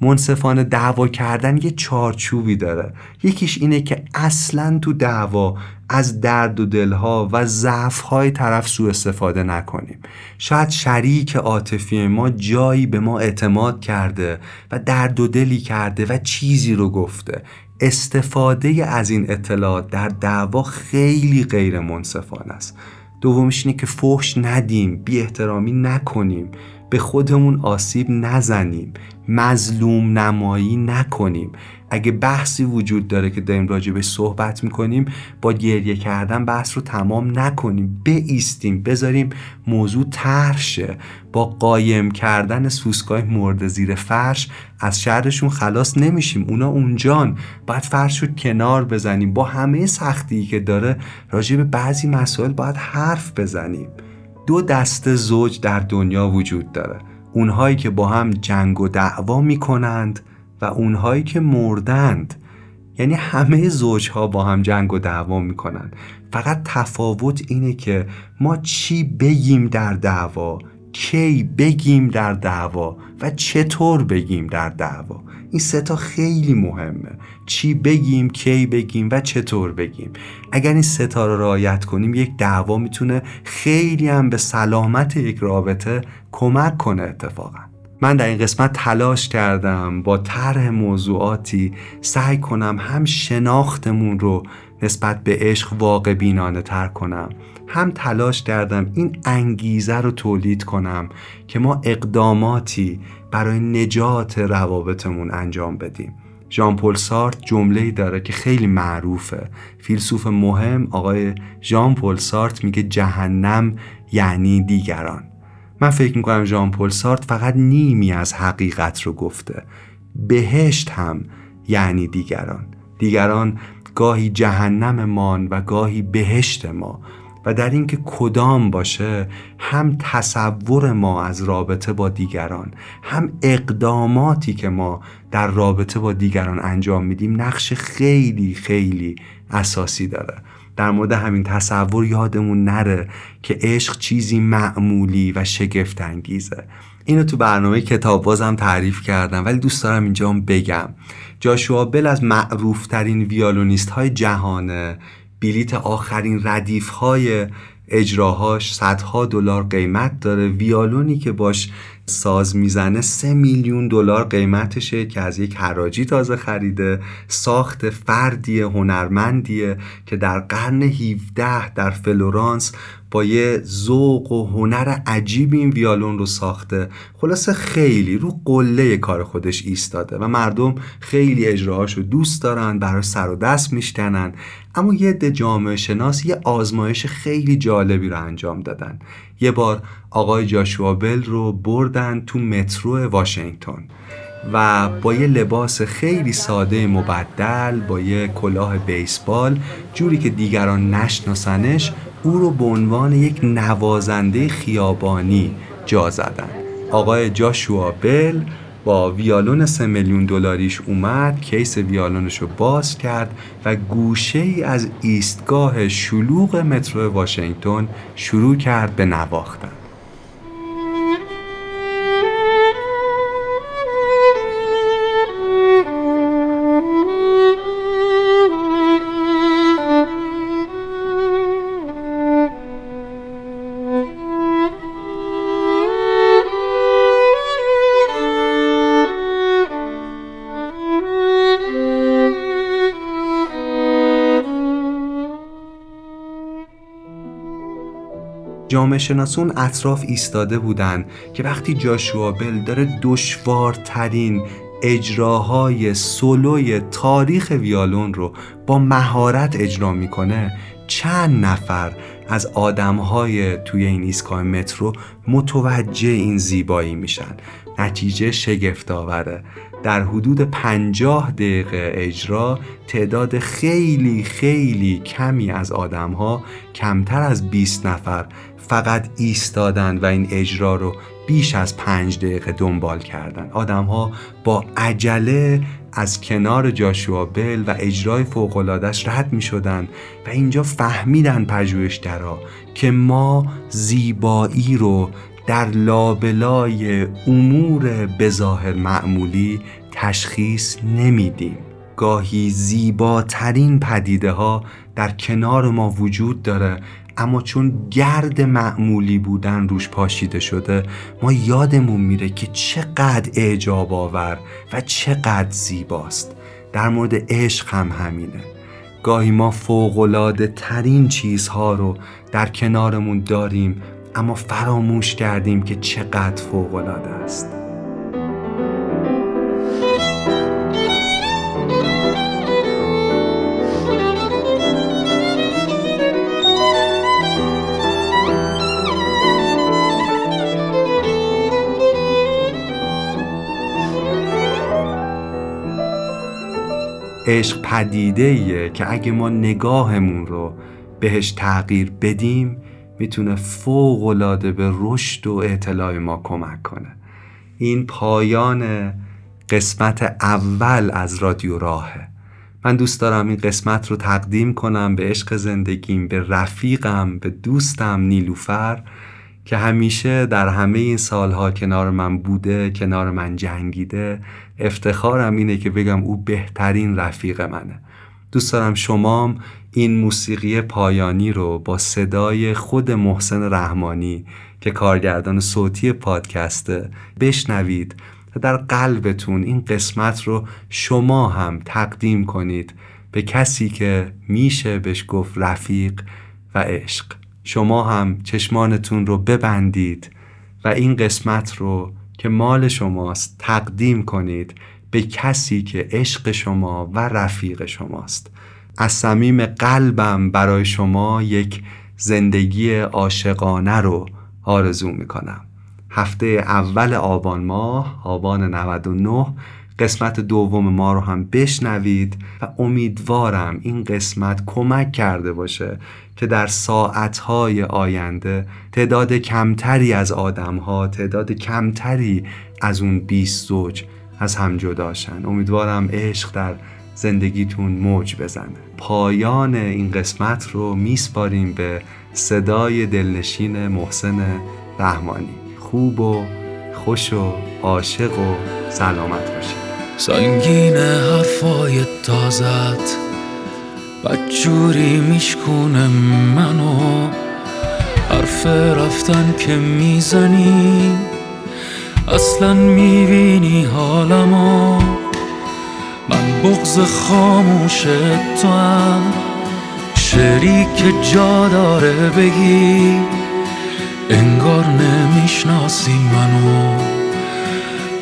منصفانه دعوا کردن یه چارچوبی داره. یکیش اینه که اصلا تو دعوا از درد و دلها و ضعفهای طرف سوء استفاده نکنیم. شاید شریک عاطفی ما جایی به ما اعتماد کرده و درد و دلی کرده و چیزی رو گفته. استفاده از این اطلاعات در دعوا خیلی غیر منصفانه است. دومیش اینه که فحش ندیم بی احترامی نکنیم. به خودمون آسیب نزنیم مظلوم نمایی نکنیم. اگه بحثی وجود داره که داریم راجبش صحبت می‌کنیم با گریه کردن بحث رو تمام نکنیم. بیستیم بذاریم موضوع ترشه با قایم کردن سوسکای مورد زیر فرش از شرشون خلاص نمیشیم. اونا اونجان. باید فرش رو کنار بزنیم. با همه سختی که داره راجع به بعضی مسائل باید حرف بزنیم. دو دسته زوج در دنیا وجود داره. اونهایی که با هم جنگ و دعوا می‌کنند و اونهایی که مردند. یعنی همه زوجها با هم جنگ و دعوا می‌کنند. فقط تفاوت اینه که ما چی بگیم در دعوا کی بگیم در دعوا و چطور بگیم در دعوا. این سه تا خیلی مهمه. چی بگیم کی بگیم و چطور بگیم. اگر این سه تا رو رعایت کنیم یک دعوا می‌تونه خیلی هم به سلامت یک رابطه کمک کنه اتفاقا. من در این قسمت تلاش کردم با طرح موضوعاتی سعی کنم هم شناختمون رو نسبت به عشق واقع بینانه تر کنم. هم تلاش کردم این انگیزه رو تولید کنم که ما اقداماتی برای نجات روابطمون انجام بدیم. ژان پل سارت جمله‌ای داره که خیلی معروفه. فیلسوف مهم آقای ژان پل سارت میگه جهنم یعنی دیگران. من فکر می‌کنم ژان پل سارت فقط نیمی از حقیقت رو گفته. بهشت هم یعنی دیگران. دیگران گاهی جهنممان و گاهی بهشت ما. و در اینکه کدام باشه هم تصور ما از رابطه با دیگران هم اقداماتی که ما در رابطه با دیگران انجام میدیم نقش خیلی خیلی اساسی داره. در مورد همین تصور یادمون نره که عشق چیزی معمولی و شگفت انگیزه اینو تو برنامه کتاب بازم تعریف کردم ولی دوست دارم اینجا بگم. جاشوا بل از معروفترین ویالونیست های جهانه بلیت آخرین ردیف های اجراهاش صدها دلار قیمت داره. ویالونی که باش ساز می‌زنه سه میلیون دلار قیمتشه که از یک حراجی تازه خریده. ساخت فردی هنرمندیه که در قرن 17 در فلورانس با یه ذوق و هنر عجیب این ویالون رو ساخته. خلاصه خیلی رو قله کار خودش ایستاده و مردم خیلی اجراهاش رو دوست دارن برای سر و دست میشتنن اما یه عده جامعه شناس یه آزمایش خیلی جالبی رو انجام دادن. یه بار آقای جاشوا بل رو بردن تو مترو واشنگتن. و با یه لباس خیلی ساده مبدل با یه کلاه بیسبال جوری که دیگران نشناسنش او رو به عنوان یک نوازنده خیابانی جا زدن. آقای جاشوا بل با ویالون سه میلیون دلاریش اومد کیس ویالونش رو باز کرد و گوشه ای از ایستگاه شلوغ مترو واشنگتن شروع کرد به نواختن. جامعه شناسون اطراف ایستاده بودن که وقتی جاشوا بل داره دشوارترین اجراهای سولوی تاریخ ویالون رو با مهارت اجرا می‌کنه چند نفر از آدمهای توی این ایستگاه مترو متوجه این زیبایی میشن. نتیجه شگفت آوره در حدود پنجاه دقیقه اجرا تعداد خیلی خیلی کمی از آدم ها کمتر از 20 نفر فقط ایستادن و این اجرا رو بیش از پنج دقیقه دنبال کردن. آدم ها با عجله از کنار جاشوا بل و اجرای فوقلادش رد می شدن و اینجا فهمیدن پژوهشگرا که ما زیبایی رو در لابلای امور بظاهر معمولی تشخیص نمیدیم. گاهی زیباترین پدیده ها در کنار ما وجود داره اما چون گرد معمولی بودن روش پاشیده شده ما یادمون میره که چقدر اعجاب آور و چقدر زیباست. در مورد عشق هم همینه. گاهی ما فوقلاده ترین چیزها رو در کنارمون داریم اما فراموش کردیم که چقدر فوقلاده است. عشق پدیده ایه که اگه ما نگاهمون رو بهش تغییر بدیم می‌تونه فوق العاده به رشد و اطلاع ما کمک کنه. این پایان قسمت اول از رادیو راهه. من دوست دارم این قسمت رو تقدیم کنم به عشق زندگیم به رفیقم به دوستم نیلوفر. که همیشه در همه این سالها کنار من بوده کنار من جنگیده افتخارم اینه که بگم او بهترین رفیق منه. دوست دارم شمام این موسیقی پایانی رو با صدای خود محسن رحمانی که کارگردان صوتی پادکسته بشنوید و در قلبتون این قسمت رو شما هم تقدیم کنید به کسی که میشه بهش گفت رفیق و عشق. شما هم چشمانتون رو ببندید و این قسمت رو که مال شماست تقدیم کنید به کسی که عشق شما و رفیق شماست. از صمیم قلبم برای شما یک زندگی عاشقانه رو آرزو می‌کنم. هفته اول آبان ماه آبان 99 قسمت دوم ما رو هم بشنوید و امیدوارم این قسمت کمک کرده باشه که در ساعتهای آینده تعداد کمتری از آدمها تعداد کمتری از اون 20 زوج از هم جداشن امیدوارم عشق در زندگیتون موج بزنه. پایان این قسمت رو میسپاریم به صدای دلنشین محسن رحمانی. خوب و خوش و عاشق و سلامت باشید. سنگین حرفای تازت بدجوری میشکونه منو. حرف رفتن که می‌زنی اصلا می‌بینی حالمو. من بغز خاموش تو هم شعری که جا داره بگی. انگار نمی‌شناسی منو.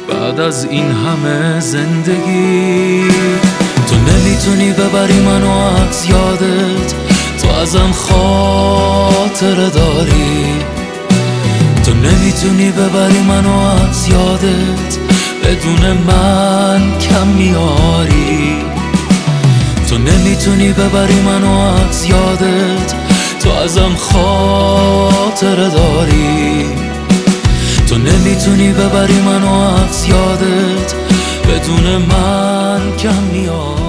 بعد از این همه زندگی تو نمی‌تونی ببری منو از یادت تو ازم خاطره داری. تو نمی‌تونی ببری منو از یادت بدون من کم میاری تو نمی‌تونی ببری منو از یادت تو ازم خاطره داری. تو نمی‌تونی ببری منو از یادت. بدون من کم میاری